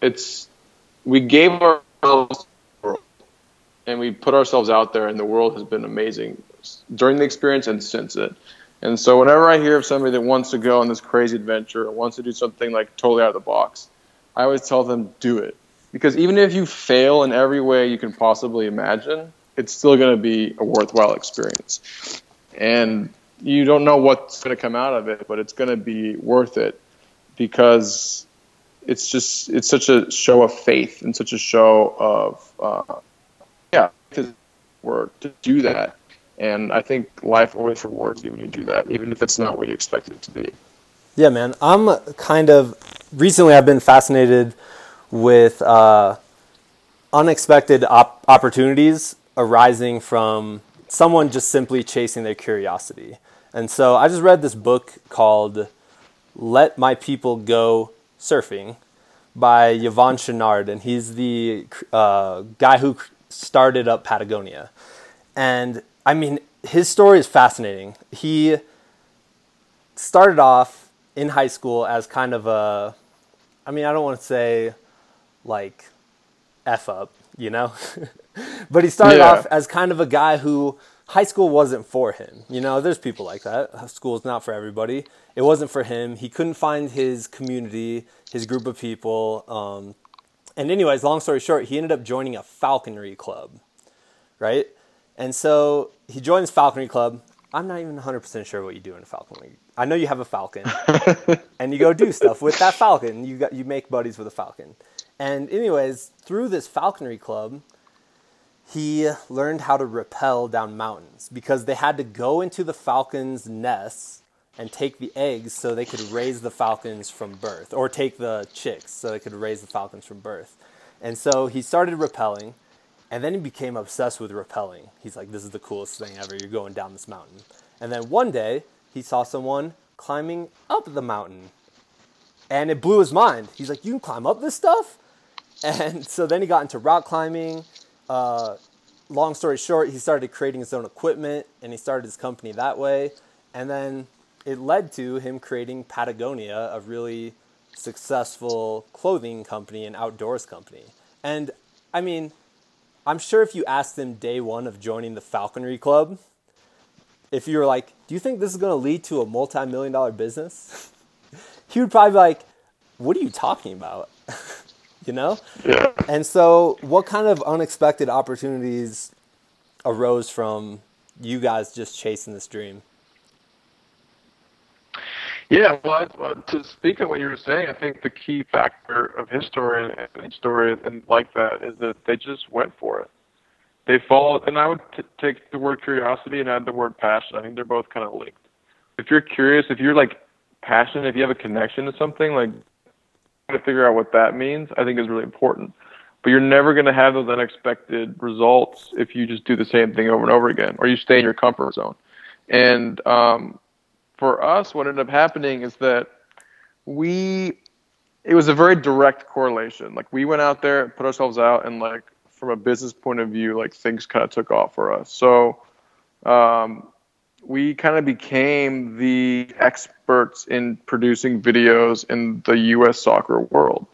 it's we gave ourselves and we put ourselves out there, and the world has been amazing during the experience and since it. And so whenever I hear of somebody that wants to go on this crazy adventure or wants to do something like totally out of the box, I always tell them do it. Because even if you fail in every way you can possibly imagine, it's still going to be a worthwhile experience. And you don't know what's going to come out of it, but it's going to be worth it because it's just it's such a show of faith and such a show of uh, yeah, to work to do that and I think life always rewards you when you do that, even if it's not what you expect it to be. Yeah, man. I'm kind of recently. I've been fascinated with uh, unexpected op- opportunities arising from someone just simply chasing their curiosity. And so I just read this book called "Let My People Go Surfing" by Yvon Chouinard, and he's the uh, guy who started up Patagonia. And I mean, his story is fascinating. He started off in high school as kind of a, I mean, I don't want to say like F up, you know? but he started yeah. off as kind of a guy who high school wasn't for him. You know, there's people like that. School's not for everybody. It wasn't for him. He couldn't find his community, his group of people. Um, and, anyways, long story short, he ended up joining a falconry club, right? And so he joins Falconry Club. I'm not even 100% sure what you do in a falconry. I know you have a falcon, and you go do stuff with that falcon. You got you make buddies with a falcon. And anyways, through this falconry club, he learned how to rappel down mountains because they had to go into the falcon's nests and take the eggs so they could raise the falcons from birth, or take the chicks so they could raise the falcons from birth. And so he started rappelling and then he became obsessed with rappelling. He's like, this is the coolest thing ever. You're going down this mountain. And then one day, he saw someone climbing up the mountain. And it blew his mind. He's like, you can climb up this stuff? And so then he got into rock climbing. Uh, long story short, he started creating his own equipment and he started his company that way. And then it led to him creating Patagonia, a really successful clothing company and outdoors company. And I mean, I'm sure if you asked them day one of joining the Falconry Club, if you were like, "Do you think this is going to lead to a multi-million dollar business?" he would probably be like, "What are you talking about?" you know? Yeah. And so, what kind of unexpected opportunities arose from you guys just chasing this dream? Yeah, well, to speak of what you were saying, I think the key factor of his story and story and like that is that they just went for it. They followed, and I would t- take the word curiosity and add the word passion. I think they're both kind of linked. If you're curious, if you're like passionate, if you have a connection to something, like trying to figure out what that means, I think is really important. but you're never going to have those unexpected results if you just do the same thing over and over again, or you stay in your comfort zone. And um, for us, what ended up happening is that we, it was a very direct correlation. Like we went out there, put ourselves out, and like from a business point of view, like things kind of took off for us. So um, we kind of became the experts in producing videos in the U.S. soccer world.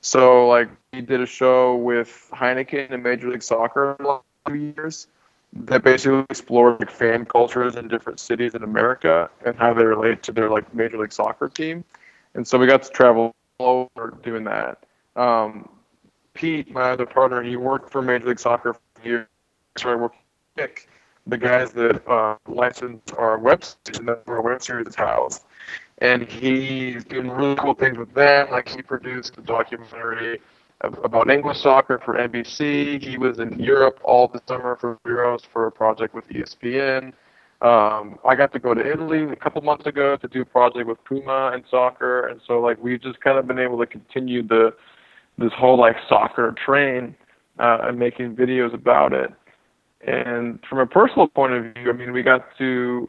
So like we did a show with Heineken and Major League Soccer a last few years that basically explored like fan cultures in different cities in America and how they relate to their like Major League Soccer team. And so we got to travel over doing that. Um, Pete, my other partner, he worked for Major League Soccer for years. I worked Nick, the guys that uh, our web series, and that's where our web series is housed. And he's doing really cool things with them. Like he produced a documentary about English soccer for NBC. He was in Europe all the summer for Euros for a project with ESPN. Um, I got to go to Italy a couple months ago to do a project with Puma and soccer, and so like we've just kind of been able to continue the this whole like soccer train uh, and making videos about it. And from a personal point of view, I mean, we got to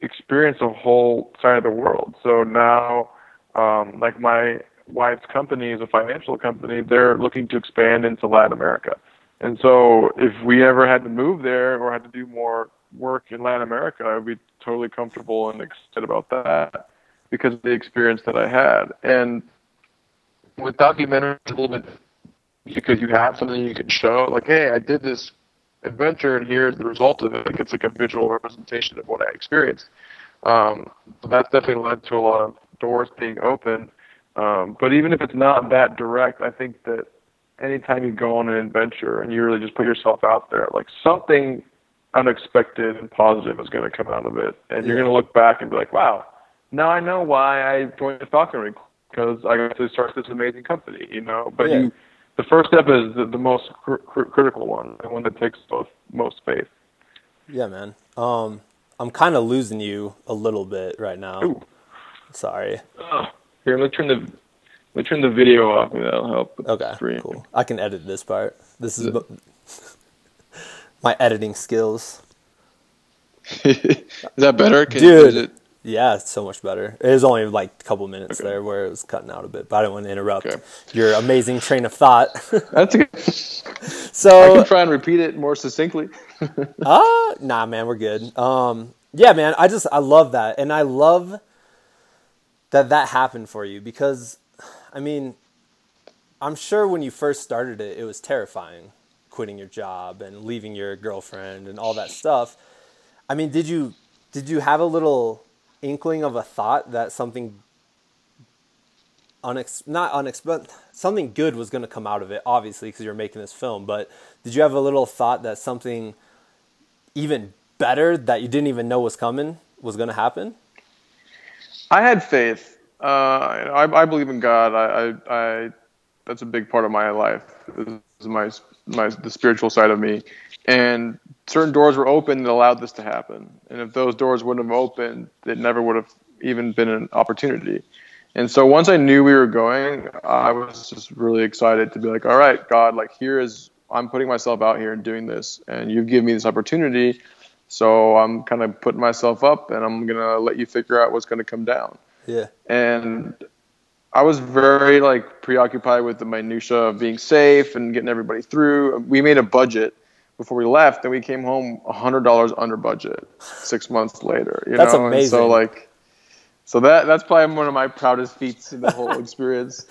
experience a whole side of the world. So now, um, like my wife's company is a financial company, they're looking to expand into Latin America. And so if we ever had to move there or had to do more work in Latin America, I would be totally comfortable and excited about that because of the experience that I had. And with documentaries, a little bit because you have something you can show, like, hey, I did this adventure, and here's the result of it. Like, it's like a visual representation of what I experienced. Um, so that's definitely led to a lot of doors being open. Um, but even if it's not that direct, I think that anytime you go on an adventure and you really just put yourself out there, like something unexpected and positive is going to come out of it, and you're going to look back and be like, "Wow, now I know why I joined the falconry because I got to start this amazing company, you know. But yeah. you, the first step is the, the most cr- cr- critical one, the one that takes both most faith. Yeah, man. Um, I'm kind of losing you a little bit right now. Ooh. Sorry. Uh, here, let me turn the let me turn the video off. That'll help. okay, cool. I can edit this part. This is my editing skills. is that better? Can Dude, yeah, it's so much better. It was only like a couple minutes okay. there where it was cutting out a bit, but I do not want to interrupt okay. your amazing train of thought. That's good. so I can try and repeat it more succinctly. Ah, uh, nah, man, we're good. Um, yeah, man, I just I love that, and I love that that happened for you because, I mean, I'm sure when you first started it, it was terrifying, quitting your job and leaving your girlfriend and all that stuff. I mean, did you did you have a little inkling of a thought that something unex- not unexpected something good was going to come out of it obviously because you're making this film but did you have a little thought that something even better that you didn't even know was coming was going to happen i had faith uh, I, I, believe in god I, I, I, that's a big part of my life is my, my the spiritual side of me and certain doors were open that allowed this to happen. And if those doors wouldn't have opened, it never would have even been an opportunity. And so once I knew we were going, I was just really excited to be like, all right, God, like here is I'm putting myself out here and doing this, and you've given me this opportunity. So I'm kind of putting myself up, and I'm gonna let you figure out what's gonna come down. Yeah. And I was very like preoccupied with the minutia of being safe and getting everybody through. We made a budget before we left, and we came home hundred dollars under budget six months later. You that's know? amazing. And so like, so that that's probably one of my proudest feats in the whole experience.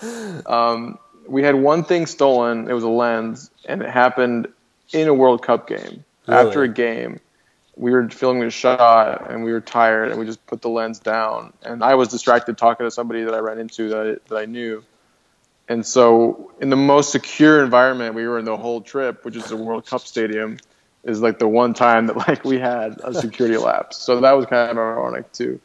Um, we had one thing stolen. It was a lens, and it happened in a World Cup game. Really? After a game, we were filming a shot, and we were tired, and we just put the lens down. And I was distracted talking to somebody that I ran into that I, that I knew and so, in the most secure environment we were in the whole trip, which is the World Cup Stadium, is like the one time that like we had a security lapse. So that was kind of ironic too.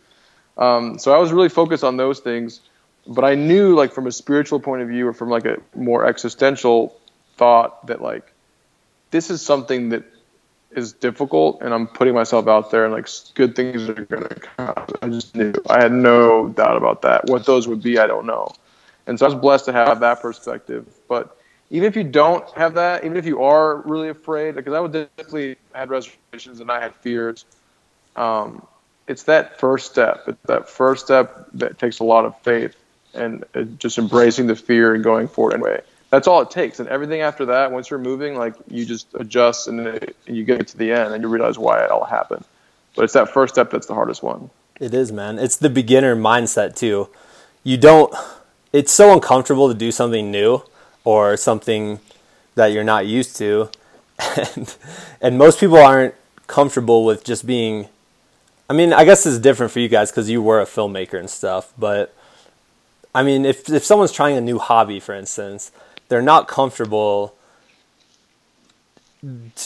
Um, so I was really focused on those things, but I knew like from a spiritual point of view or from like a more existential thought that like this is something that is difficult and I'm putting myself out there and like good things are going to come. I just knew. I had no doubt about that. What those would be, I don't know. And so I was blessed to have that perspective. But even if you don't have that, even if you are really afraid, because I would definitely had reservations and I had fears. Um, it's that first step. It's that first step that takes a lot of faith and uh, just embracing the fear and going forward anyway. That's all it takes. And everything after that, once you're moving, like you just adjust and, and you get to the end and you realize why it all happened. But it's that first step that's the hardest one. It is, man. It's the beginner mindset too. You don't. It's so uncomfortable to do something new or something that you're not used to, and and most people aren't comfortable with just being. I mean, I guess it's different for you guys because you were a filmmaker and stuff, but I mean, if if someone's trying a new hobby, for instance, they're not comfortable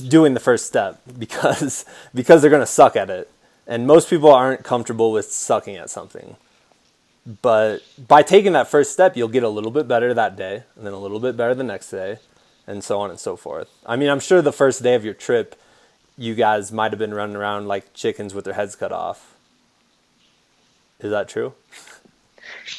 doing the first step because because they're gonna suck at it and most people aren't comfortable with sucking at something. But by taking that first step, you'll get a little bit better that day, and then a little bit better the next day, and so on and so forth. I mean, I'm sure the first day of your trip, you guys might have been running around like chickens with their heads cut off. Is that true?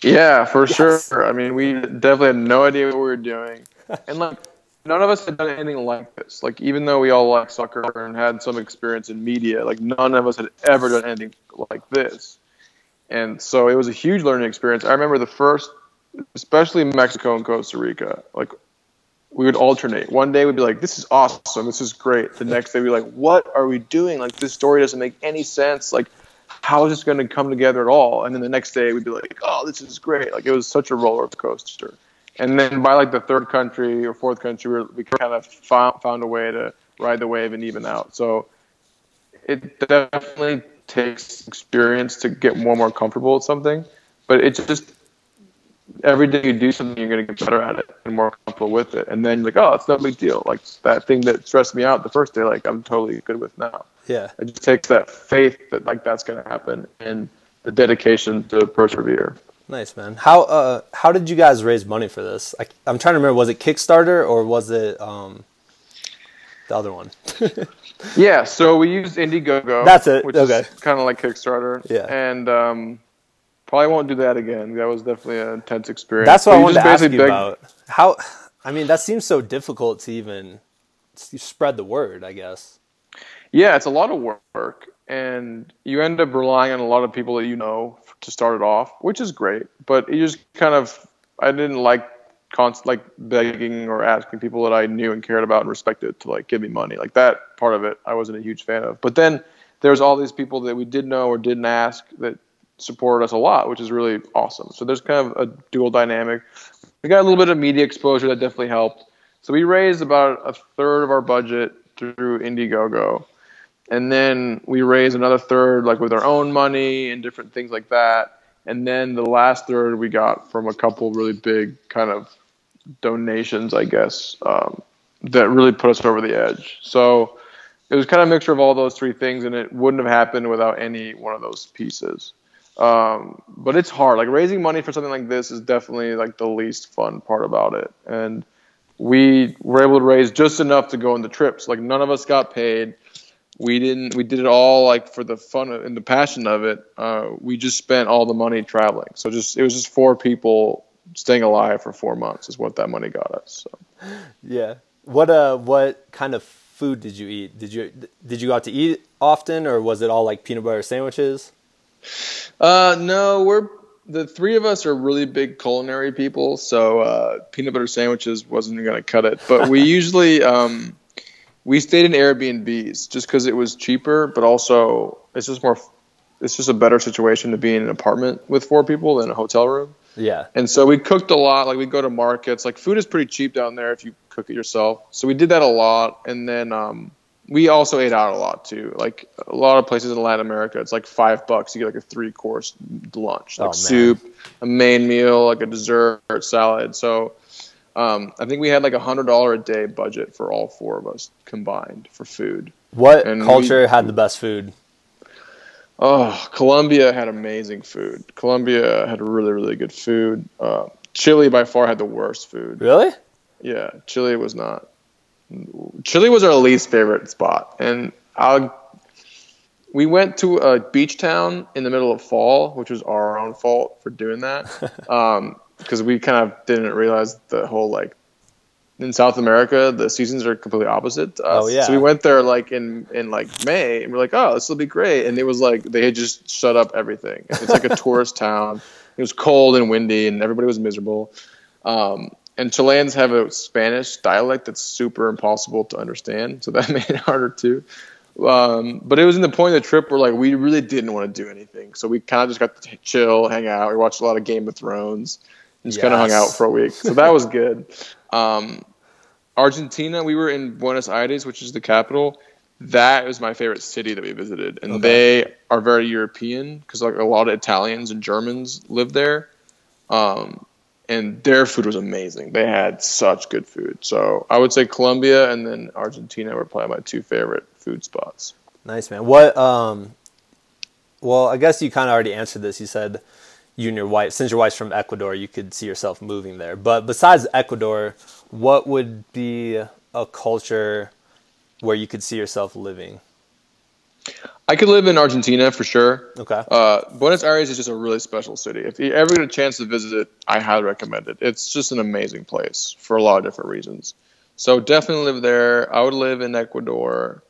Yeah, for yes. sure. I mean, we definitely had no idea what we were doing. And like none of us had done anything like this. Like even though we all like soccer and had some experience in media, like none of us had ever done anything like this. And so it was a huge learning experience. I remember the first, especially Mexico and Costa Rica, like we would alternate. One day we'd be like, "This is awesome. This is great." The next day we'd be like, "What are we doing? Like this story doesn't make any sense. Like how is this going to come together at all?" And then the next day we'd be like, "Oh, this is great." Like it was such a roller coaster and then by like the third country or fourth country, we kind of found found a way to ride the wave and even out. So it definitely takes experience to get more and more comfortable with something, but it's just every day you do something, you're going to get better at it and more comfortable with it. And then you're like, oh, it's no big deal. Like that thing that stressed me out the first day, like I'm totally good with now. Yeah. It just takes that faith that like that's going to happen and the dedication to persevere. Nice man. How uh how did you guys raise money for this? I, am trying to remember. Was it Kickstarter or was it um the other one? yeah. So we used Indiegogo. That's it. Which okay. Kind of like Kickstarter. Yeah. And um, probably won't do that again. That was definitely an intense experience. That's what I wanted to ask you about. How? I mean, that seems so difficult to even spread the word. I guess. Yeah, it's a lot of work, and you end up relying on a lot of people that you know to start it off, which is great. But you just kind of, I didn't like constant like begging or asking people that I knew and cared about and respected to like give me money. Like that part of it, I wasn't a huge fan of. But then there's all these people that we did know or didn't ask that supported us a lot, which is really awesome. So there's kind of a dual dynamic. We got a little bit of media exposure that definitely helped. So we raised about a third of our budget through Indiegogo and then we raise another third like with our own money and different things like that. And then the last third we got from a couple really big kind of donations i guess um, that really put us over the edge. So it was kind of a mixture of all those three things and it wouldn't have happened without any one of those pieces. Um, but it's hard. Like raising money for something like this is definitely like the least fun part about it. And we were able to raise just enough to go on the trips. Like none of us got paid we didn't we did it all like for the fun and the passion of it uh, we just spent all the money traveling. So just it was just four people staying alive for four months is what that money got us so. yeah. What uh what kind of food did you eat? Did you did you go out to eat often or was it all like peanut butter sandwiches? Uh no we're the three of us are really big culinary people so uh, peanut butter sandwiches wasn't going to cut it. But we usually um we stayed in Airbnbs just because it was cheaper, but also it's just more. It's just a better situation to be in an apartment with four people than a hotel room. Yeah. And so we cooked a lot. Like we go to markets. Like food is pretty cheap down there if you cook it yourself. So we did that a lot, and then um, we also ate out a lot too. Like a lot of places in Latin America, it's like five bucks. You get like a three course lunch, like oh, soup, a main meal, like a dessert, salad. So um, I think we had like a hundred dollar a day budget for all four of us combined for food. What and culture we, had the best food? Oh, Colombia had amazing food. Colombia had really really good food. Uh, Chile by far had the worst food. Really? Yeah, Chile was not. Chile was our least favorite spot, and i we went to a beach town in the middle of fall, which was our own fault for doing that. Um, because we kind of didn't realize the whole like in South America, the seasons are completely opposite to us. Oh, yeah. So we went there like in in like May, and we're like, oh, this will be great. And it was like they had just shut up everything. It's like a tourist town. It was cold and windy, and everybody was miserable. Um, and Chileans have a Spanish dialect that's super impossible to understand, so that made it harder too. Um, but it was in the point of the trip where like we really didn't want to do anything, so we kind of just got to chill, hang out. We watched a lot of Game of Thrones, just kind of hung out for a week. So that was good. Um, Argentina, we were in Buenos Aires, which is the capital. That was my favorite city that we visited, and Okay. they are very European because like a lot of Italians and Germans live there. Um, and their food was amazing. They had such good food. So I would say Colombia and then Argentina were probably my two favorite food spots. Nice man. What? Um, well, I guess you kind of already answered this. You said you and your wife, since your wife's from Ecuador, you could see yourself moving there. But besides Ecuador, what would be a culture where you could see yourself living? I could live in Argentina for sure. Okay. Uh, Buenos Aires is just a really special city. If you ever get a chance to visit it, I highly recommend it. It's just an amazing place for a lot of different reasons. So definitely live there. I would live in Ecuador.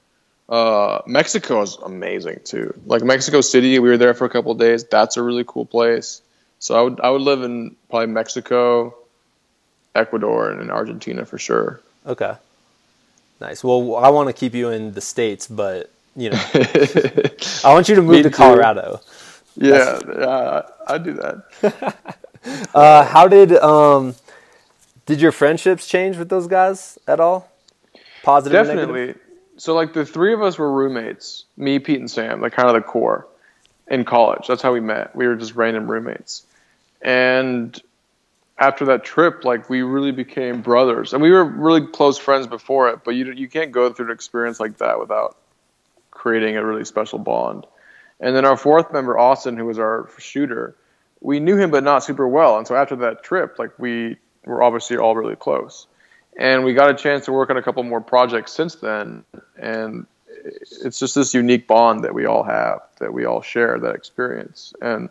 Uh, Mexico is amazing too. Like Mexico City, we were there for a couple of days. That's a really cool place. So I would I would live in probably Mexico, Ecuador, and in Argentina for sure. Okay. Nice. Well, I want to keep you in the states, but you know, I want you to move Me to too. Colorado. Yeah, yeah, I'd do that. Uh, how did um, did your friendships change with those guys at all? Positive? Definitely. So like the three of us were roommates, me, Pete, and Sam, like kind of the core in college. That's how we met. We were just random roommates. And after that trip, like we really became brothers, and we were really close friends before it. But you you can't go through an experience like that without creating a really special bond. And then our fourth member, Austin, who was our shooter, we knew him but not super well. And so after that trip, like we were obviously all really close and we got a chance to work on a couple more projects since then. And it's just this unique bond that we all have that we all share that experience. And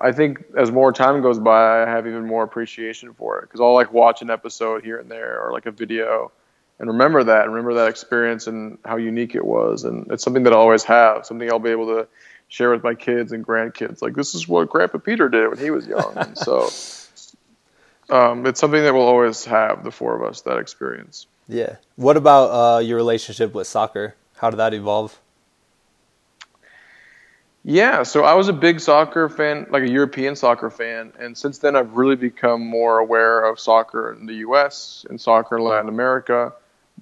i think as more time goes by i have even more appreciation for it. Because i'll like watch an episode here and there or like a video and remember that and remember that experience and how unique it was. And it's something that i'll always have something i'll be able to share with my kids and grandkids. Like this is what grandpa peter did when he was young. And so um, it's something that we'll always have the four of us that experience Yeah. What about uh, your relationship with soccer? How did that evolve? Yeah, so I was a big soccer fan, like a European soccer fan, and since then I've really become more aware of soccer in the U.S. and soccer in Latin America.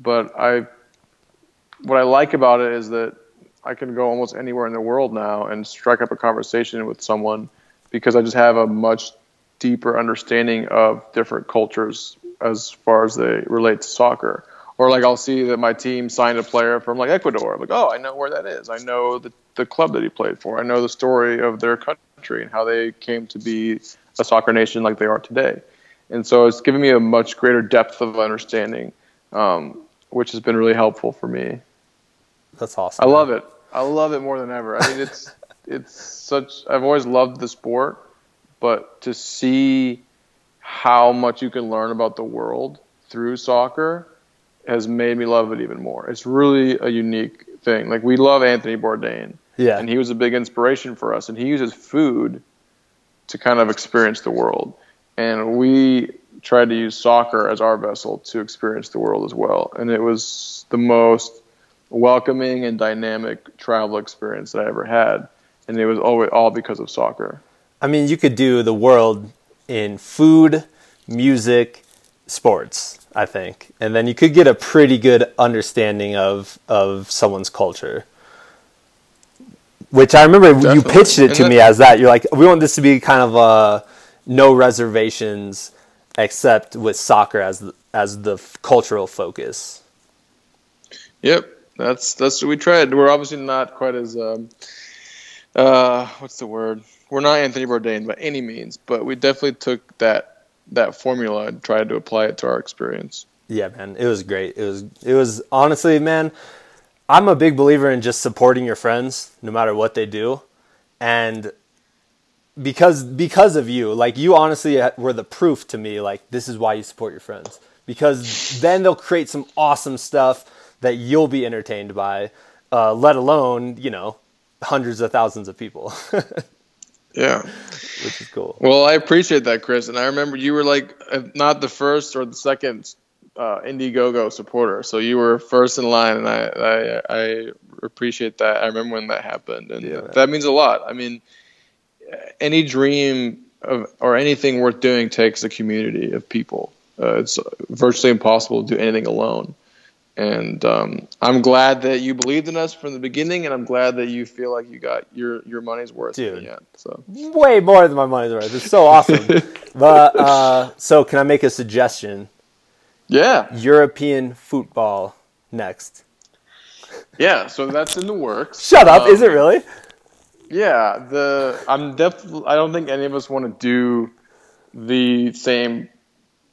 But I, what I like about it is that I can go almost anywhere in the world now and strike up a conversation with someone because I just have a much deeper understanding of different cultures as far as they relate to soccer. Or like I'll see that my team signed a player from like Ecuador. I'm like, oh, I know where that is. I know the, the club that he played for. I know the story of their country and how they came to be a soccer nation like they are today. And so it's given me a much greater depth of understanding, um, which has been really helpful for me. That's awesome. I love it. I love it more than ever. I mean, it's it's such. I've always loved the sport, but to see how much you can learn about the world through soccer has made me love it even more. It's really a unique thing. Like we love Anthony Bourdain, Yeah. and he was a big inspiration for us. And he uses food to kind of experience the world, and we tried to use soccer as our vessel to experience the world as well. And it was the most welcoming and dynamic travel experience that I ever had, and it was always all because of soccer. I mean, you could do the world in food, music, sports, I think. And then you could get a pretty good understanding of of someone's culture. Which I remember you pitched it And to that- me as that. You're like, we want this to be kind of uh, no reservations except with soccer as the, as the f- cultural focus. Yep, that's that's what we tried. We're obviously not quite as um, uh, what's the word? We're not Anthony Bourdain by any means, but we definitely took that that formula and tried to apply it to our experience. Yeah, man, it was great. It was it was honestly, man, I'm a big believer in just supporting your friends no matter what they do. And because because of you, like you honestly were the proof to me like this is why you support your friends because then they'll create some awesome stuff that you'll be entertained by, uh, let alone you know hundreds of thousands of people. Yeah. Which is cool. Well, I appreciate that, Chris. And I remember you were like not the first or the second uh, Indiegogo supporter. So you were first in line, and I, I, I appreciate that. I remember when that happened, and yeah, that means a lot. I mean, any dream of, or anything worth doing takes a community of people. Uh, it's virtually impossible to do anything alone. And um, I'm glad that you believed in us from the beginning, and I'm glad that you feel like you got your your money's worth Dude, end. So way more than my money's worth. It's so awesome. but uh, so, can I make a suggestion? Yeah. European football next. Yeah, so that's in the works. Shut up! Um, Is it really? Yeah, the I'm definitely. I don't think any of us want to do the same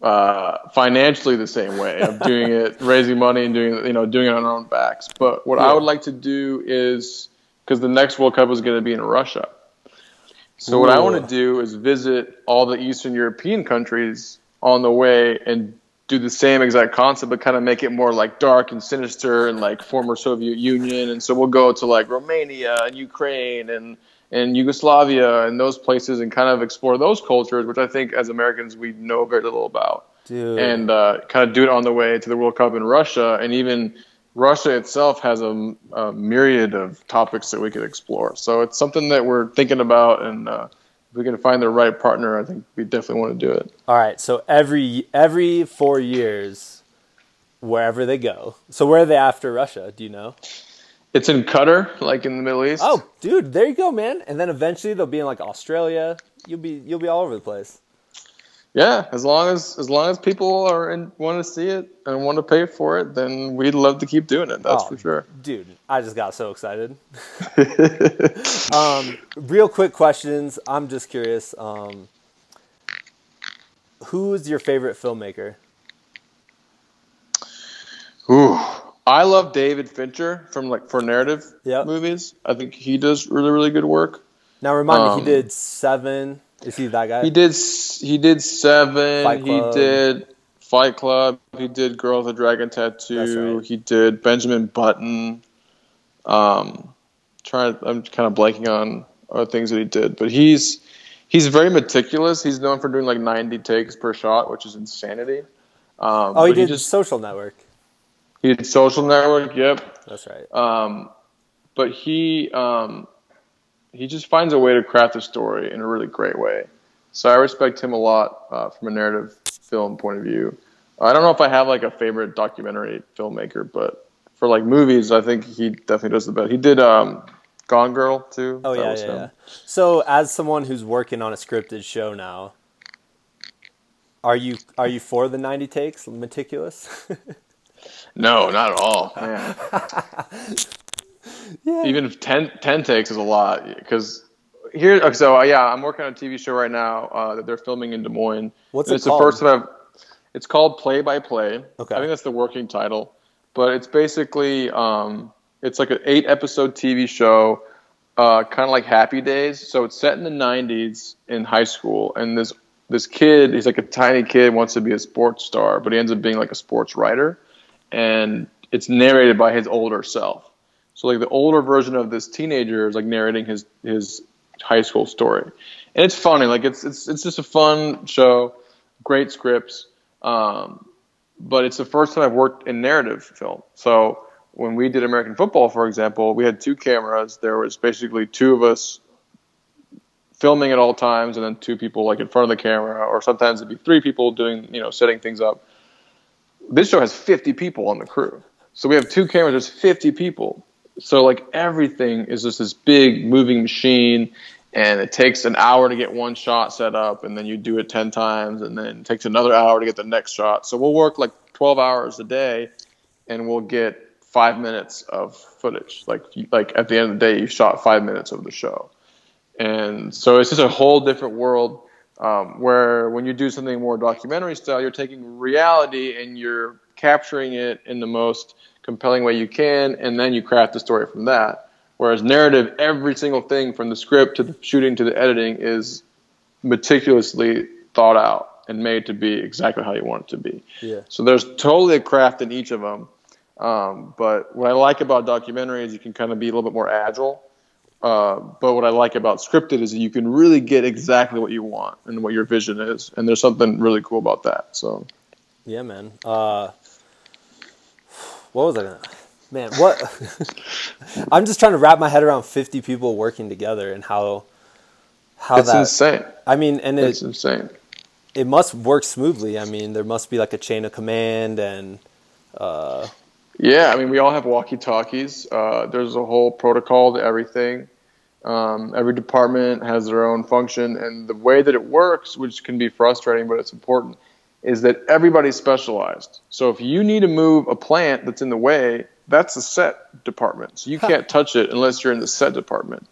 uh, financially the same way of doing it, raising money and doing you know doing it on our own backs. But what yeah. I would like to do is because the next World Cup is going to be in Russia. So Ooh. what I want to do is visit all the Eastern European countries on the way and do the same exact concept, but kind of make it more like dark and sinister and like former Soviet Union. And so we'll go to like Romania and Ukraine and and Yugoslavia and those places and kind of explore those cultures, which I think as Americans we know very little about. Dude. And uh, kind of do it on the way to the World Cup in Russia, and even Russia itself has a, a, myriad of topics that we could explore. So it's something that we're thinking about, and uh, if we can find the right partner, I think we definitely want to do it. All right. So every every four years, wherever they go. So where are they after Russia? Do you know? It's in Qatar, like in the Middle East. Oh, dude, there you go, man. And then eventually they'll be in like Australia. You'll be you'll be all over the place. Yeah, as long as as long as people are in, want to see it and want to pay for it, then we'd love to keep doing it. That's oh, for sure. Dude, I just got so excited. um, real quick questions. I'm just curious. Um, who is your favorite filmmaker? Ooh. I love David Fincher from like for narrative yep. movies. I think he does really really good work. Now remind um, me, he um, did Seven. Is he that guy? He did. He did Seven. He did Fight Club. He did Girl with a Dragon Tattoo. Right. He did Benjamin Button. Um, trying. I'm kind of blanking on other things that he did, but he's he's very meticulous. He's known for doing like 90 takes per shot, which is insanity. Um, oh, he did he just, Social Network. He did Social Network. Yep. That's right. Um, but he um, he just finds a way to craft a story in a really great way. So I respect him a lot uh, from a narrative film point of view. I don't know if I have like a favorite documentary filmmaker, but for like movies, I think he definitely does the best. He did um, Gone Girl too. Oh yeah, yeah, yeah. So as someone who's working on a scripted show now, are you are you for the ninety takes meticulous? No, not at all. yeah. Even 10, 10 takes is a lot because here. So uh, yeah, I'm working on a TV show right now uh, that they're filming in Des Moines. What's it it's called? the first time I've. It's called Play by Play. Okay. I think that's the working title, but it's basically um, it's like an eight episode TV show, uh, kind of like Happy Days. So it's set in the '90s in high school, and this this kid, he's like a tiny kid, wants to be a sports star, but he ends up being like a sports writer and it's narrated by his older self. So like the older version of this teenager is like narrating his his high school story, and it's funny. Like it's it's it's just a fun show, great scripts. Um, but it's the first time I've worked in narrative film. So when we did American football, for example, we had two cameras. There was basically two of us filming at all times, and then two people like in front of the camera, or sometimes it'd be three people doing you know setting things up this show has 50 people on the crew. So we have two cameras, there's 50 people. So like everything is just this big moving machine and it takes an hour to get one shot set up and then you do it 10 times and then it takes another hour to get the next shot. So we'll work like 12 hours a day and we'll get 5 minutes of footage. Like like at the end of the day you shot 5 minutes of the show. And so it's just a whole different world um, where when you do something more documentary style, you're taking reality and you're capturing it in the most compelling way you can, and then you craft the story from that. Whereas narrative, every single thing from the script to the shooting to the editing is meticulously thought out, and made to be exactly how you want it to be. Yeah. So there's totally a craft in each of them. Um, but what I like about documentary is you can kind of be a little bit more agile. Uh, but what I like about scripted is that you can really get exactly what you want and what your vision is, and there's something really cool about that. So Yeah, man. Uh, what was I gonna? Man, what? I'm just trying to wrap my head around 50 people working together and how how it's that. insane. I mean, and It's insane. it must work smoothly. I mean, there must be like a chain of command and Yeah, I mean, we all have walkie talkies. Uh, there's a whole protocol to everything. Um, every department has their own function, and the way that it works, which can be frustrating, but it's important, is that everybody's specialized. So if you need to move a plant that's in the way, that's the set department. So you can't touch it unless you're in the set department.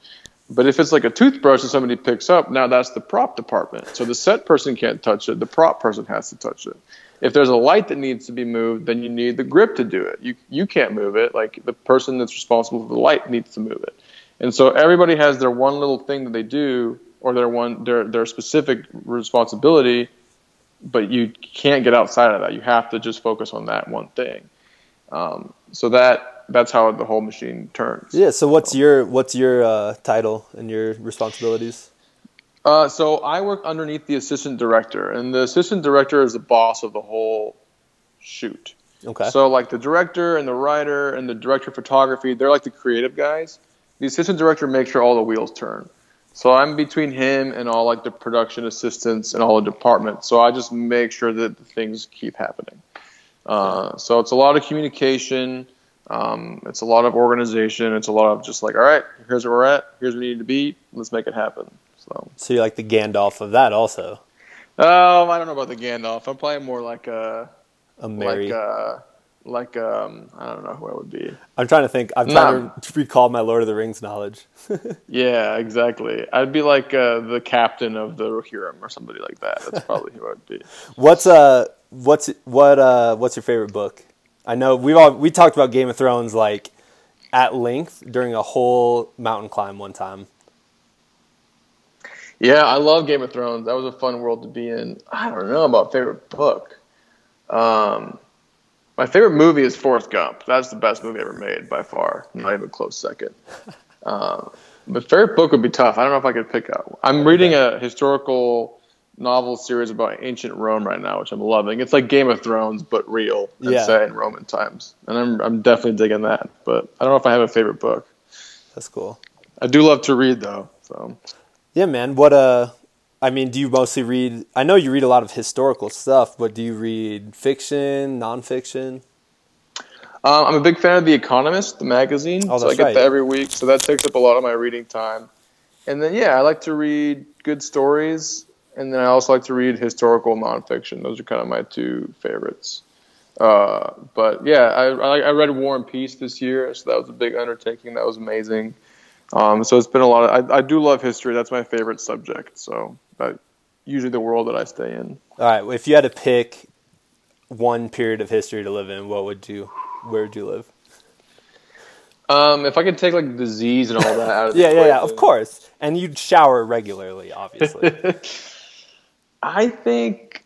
But if it's like a toothbrush that somebody picks up, now that's the prop department. So the set person can't touch it, the prop person has to touch it. If there's a light that needs to be moved, then you need the grip to do it. You you can't move it. Like the person that's responsible for the light needs to move it. And so everybody has their one little thing that they do or their one their their specific responsibility, but you can't get outside of that. You have to just focus on that one thing. Um, so that that's how the whole machine turns. yeah. So what's your what's your uh, title and your responsibilities? Uh, so I work underneath the assistant director, and the assistant director is the boss of the whole shoot. Okay. So like the director and the writer and the director of photography, they're like the creative guys. The assistant director makes sure all the wheels turn. So I'm between him and all like the production assistants and all the departments. So I just make sure that things keep happening. Uh, so it's a lot of communication. Um, it's a lot of organization. It's a lot of just like, all right, here's where we're at. Here's where we need to be. Let's make it happen. So. so you're like the Gandalf of that, also. Um, I don't know about the Gandalf. I'm playing more like a A Mary. like uh like um I don't know who I would be. I'm trying to think. I'm trying to recall my Lord of the Rings knowledge. Yeah, exactly. I'd be like uh, the captain of the Rohirrim or somebody like that. That's probably who I'd be. What's uh what's what uh what's your favorite book? I know we've all we talked about Game of Thrones like at length during a whole mountain climb one time. Yeah, I love Game of Thrones. That was a fun world to be in. I don't know about favorite book. Um, my favorite movie is Forrest Gump. That's the best movie ever made by far. Not even a close second. Uh, but favorite book would be tough. I don't know if I could pick up. I'm reading a historical novel series about ancient Rome right now, which I'm loving. It's like Game of Thrones, but real and Yeah. set in Roman times. And I'm I'm definitely digging that. But I don't know if I have a favorite book. That's cool. I do love to read though. So Yeah, man. What uh I mean, do you mostly read I know you read a lot of historical stuff, but do you read fiction, nonfiction? Um, I'm a big fan of The Economist, the magazine. Oh, so I get right. that every week. So that takes up a lot of my reading time. And then, yeah, I like to read good stories. And then I also like to read historical nonfiction. Those are kind of my two favorites. Uh, but yeah, I, I, I read War and Peace this year. So that was a big undertaking. That was amazing. Um, so it's been a lot of, I, I do love history. That's my favorite subject. So that, usually the world that I stay in. All right, if you had to pick one period of history to live in, what would you where would you live? Um, if I could take like disease and all that out of the Yeah, yeah, yeah, of course. And you'd shower regularly, obviously. I think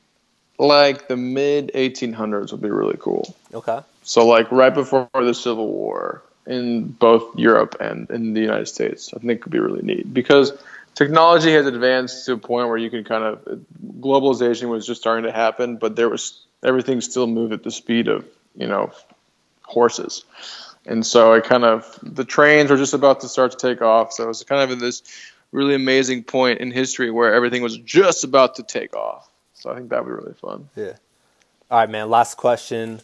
like the mid 1800s would be really cool. okay. So like right before the Civil War in both Europe and in the United States, I think could be really neat because technology has advanced to a point where you can kind of globalization was just starting to happen, but there was everything still moved at the speed of you know horses. And so it kind of the trains were just about to start to take off. So it's kind of in this really amazing point in history where everything was just about to take off. So I think that'd be really fun. Yeah. All right, man. Last question.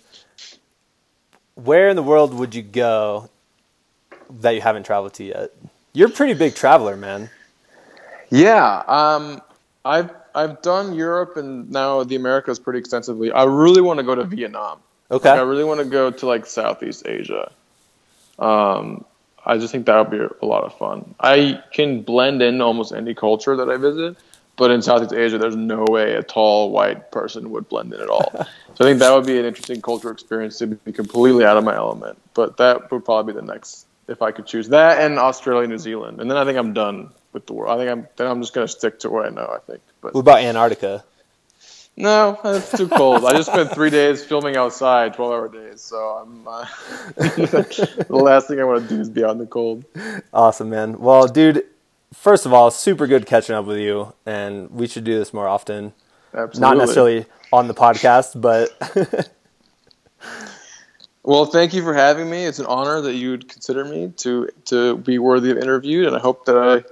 Where in the world would you go that you haven't traveled to yet? You're a pretty big traveler, man. Yeah, um, I've I've done Europe and now the Americas pretty extensively. I really want to go to Vietnam. Okay. Like, I really want to go to like Southeast Asia. Um, I just think that would be a lot of fun. I can blend in almost any culture that I visit, but in Southeast Asia, there's no way a tall white person would blend in at all. so I think that would be an interesting cultural experience to be completely out of my element. But that would probably be the next if I could choose that and Australia, New Zealand, and then I think I'm done with the world. I think I'm then I'm just gonna stick to what I know. I think, but What about Antarctica? No, it's too cold. I just spent three days filming outside, twelve-hour days. So I'm uh, the last thing I want to do is be out in the cold. Awesome, man. Well, dude, first of all, super good catching up with you, and we should do this more often. Absolutely. Not necessarily on the podcast, but Well, thank you for having me. It's an honor that you would consider me to to be worthy of interviewed, and I hope that I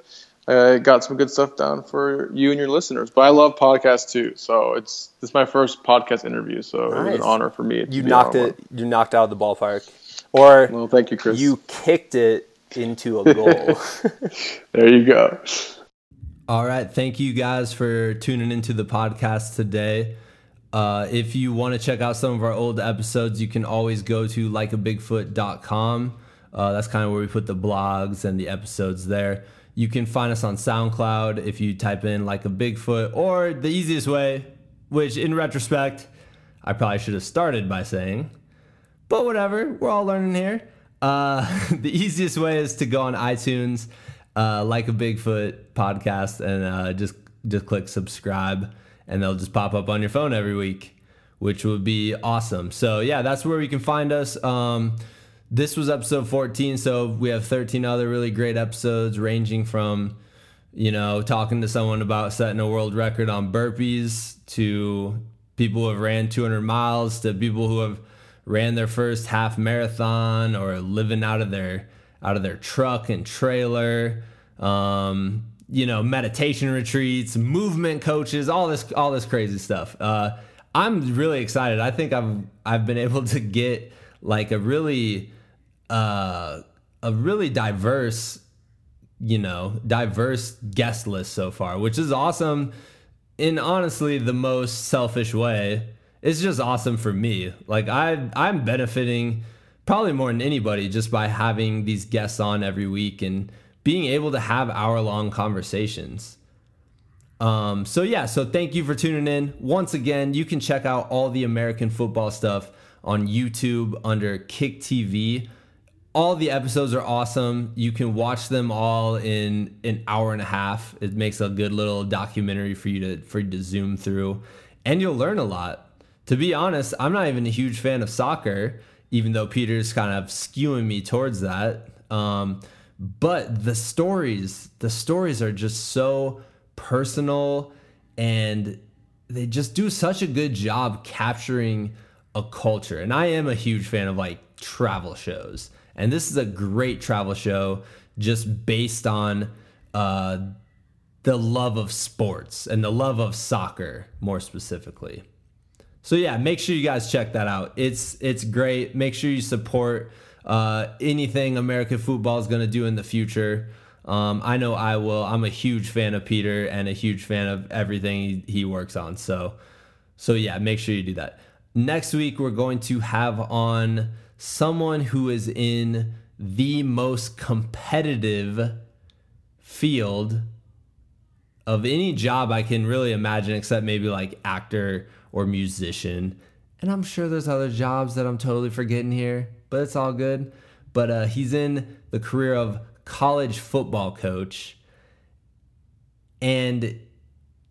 I got some good stuff down for you and your listeners. But I love podcasts too, so it's this is my first podcast interview, so it was an honor for me. you knocked it. You knocked out of the ballpark, or. Well, thank you, Chris. you kicked it into a goal. there you go. All right. Thank you guys for tuning into the podcast today. Uh, if you want to check out some of our old episodes, you can always go to likeabigfoot.com. Uh, that's kind of where we put the blogs and the episodes there. You can find us on SoundCloud if you type in like a Bigfoot, or the easiest way, which in retrospect, I probably should have started by saying, but whatever, we're all learning here. Uh, the easiest way is to go on iTunes, uh, like a Bigfoot podcast, and uh, just just click subscribe, and they'll just pop up on your phone every week, which would be awesome. So yeah, that's where you can find us. Um, this was episode 14, so we have 13 other really great episodes, ranging from you know, talking to someone about setting a world record on burpees to people who have ran 200 miles to people who have ran their first half marathon or living out of their out of their truck and trailer um, you know meditation retreats movement coaches all this all this crazy stuff uh, i'm really excited i think i've i've been able to get like a really uh, a really diverse you know, diverse guest list so far, which is awesome in honestly the most selfish way. It's just awesome for me. Like I I'm benefiting probably more than anybody just by having these guests on every week and being able to have hour long conversations. Um, so yeah, so thank you for tuning in. Once again, you can check out all the American football stuff on YouTube under Kick TV all the episodes are awesome. You can watch them all in an hour and a half. It makes a good little documentary for you to for you to zoom through, and you'll learn a lot. To be honest, I'm not even a huge fan of soccer, even though Peter's kind of skewing me towards that. Um, but the stories, the stories are just so personal, and they just do such a good job capturing a culture. And I am a huge fan of like travel shows. And this is a great travel show just based on uh, the love of sports and the love of soccer more specifically. So yeah, make sure you guys check that out. It's it's great. Make sure you support uh, anything American football is going to do in the future. Um, I know I will. I'm a huge fan of Peter and a huge fan of everything he, he works on. So so yeah, make sure you do that. Next week we're going to have on someone who is in the most competitive field of any job I can really imagine, except maybe like actor or musician. And I'm sure there's other jobs that I'm totally forgetting here, but it's all good. But uh, he's in the career of college football coach. And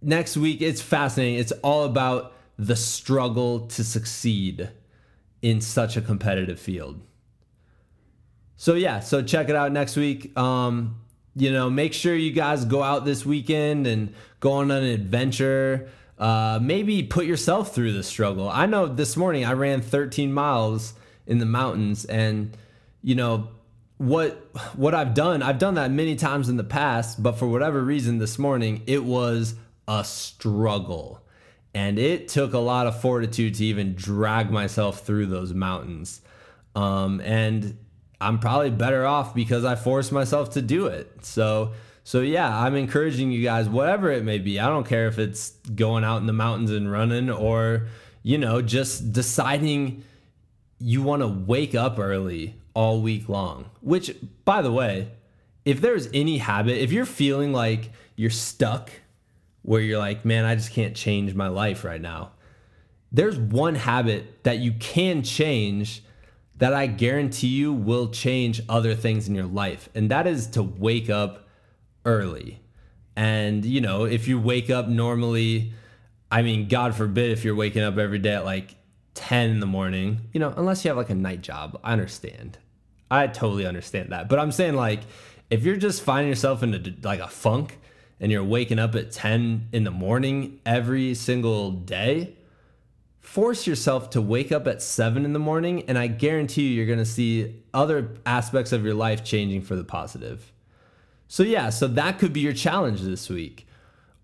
next week, it's fascinating. It's all about the struggle to succeed in such a competitive field. So yeah, so check it out next week. Um, you know, make sure you guys go out this weekend and go on an adventure. Uh, maybe put yourself through the struggle. I know this morning I ran 13 miles in the mountains, and you know what what I've done. I've done that many times in the past, but for whatever reason, this morning it was a struggle. And it took a lot of fortitude to even drag myself through those mountains. Um, and I'm probably better off because I forced myself to do it. So, so yeah, I'm encouraging you guys, whatever it may be. I don't care if it's going out in the mountains and running or, you know, just deciding you want to wake up early all week long. Which, by the way, if there's any habit, if you're feeling like you're stuck where you're like, man, I just can't change my life right now. There's one habit that you can change that I guarantee you will change other things in your life, and that is to wake up early. And, you know, if you wake up normally, I mean, God forbid if you're waking up every day at like 10 in the morning, you know, unless you have like a night job. I understand. I totally understand that. But I'm saying like if you're just finding yourself in a, like a funk and you're waking up at 10 in the morning every single day, force yourself to wake up at 7 in the morning and I guarantee you you're going to see other aspects of your life changing for the positive. So yeah, so that could be your challenge this week.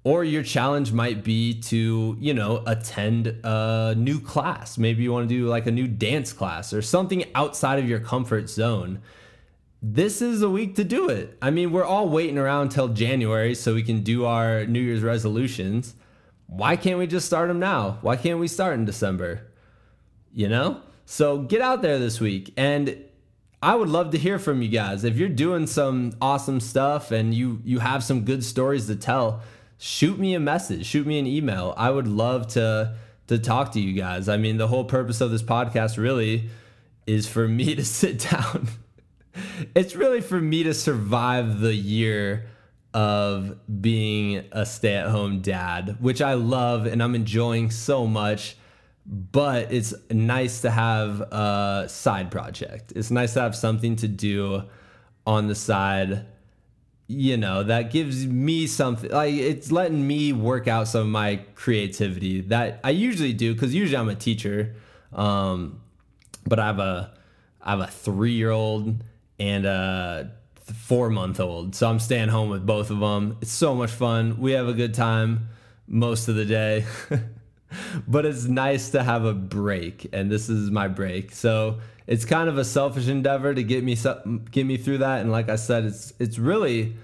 Or your challenge might be to, you know, attend a new class. Maybe you want to do like a new dance class or something outside of your comfort zone. This is a week to do it. I mean, we're all waiting around till January so we can do our New Year's resolutions. Why can't we just start them now? Why can't we start in December? You know? So get out there this week and I would love to hear from you guys. If you're doing some awesome stuff and you you have some good stories to tell, shoot me a message, shoot me an email. I would love to to talk to you guys. I mean, the whole purpose of this podcast really is for me to sit down. it's really for me to survive the year of being a stay-at-home dad, which I love and I'm enjoying so much. But it's nice to have a side project. It's nice to have something to do on the side you know that gives me something like it's letting me work out some of my creativity that i usually do because usually i'm a teacher um, but i have a i have a three year old and a four month old so i'm staying home with both of them it's so much fun. We have a good time most of the day but it's nice to have a break and this is my break so it's kind of a selfish endeavor to get me get me through that. And like I said, it's it's really,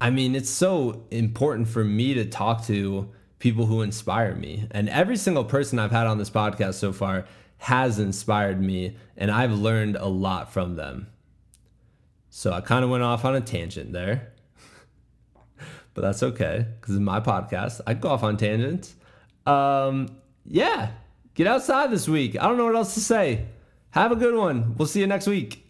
I mean, it's so important for me to talk to people who inspire me. And every single person I've had on this podcast so far has inspired me, and I've learned a lot from them. So I kind of went off on a tangent there. but that's okay because it's my podcast. I go off on tangents. Um, yeah, get outside this week. I don't know what else to say. Have a good one. We'll see you next week.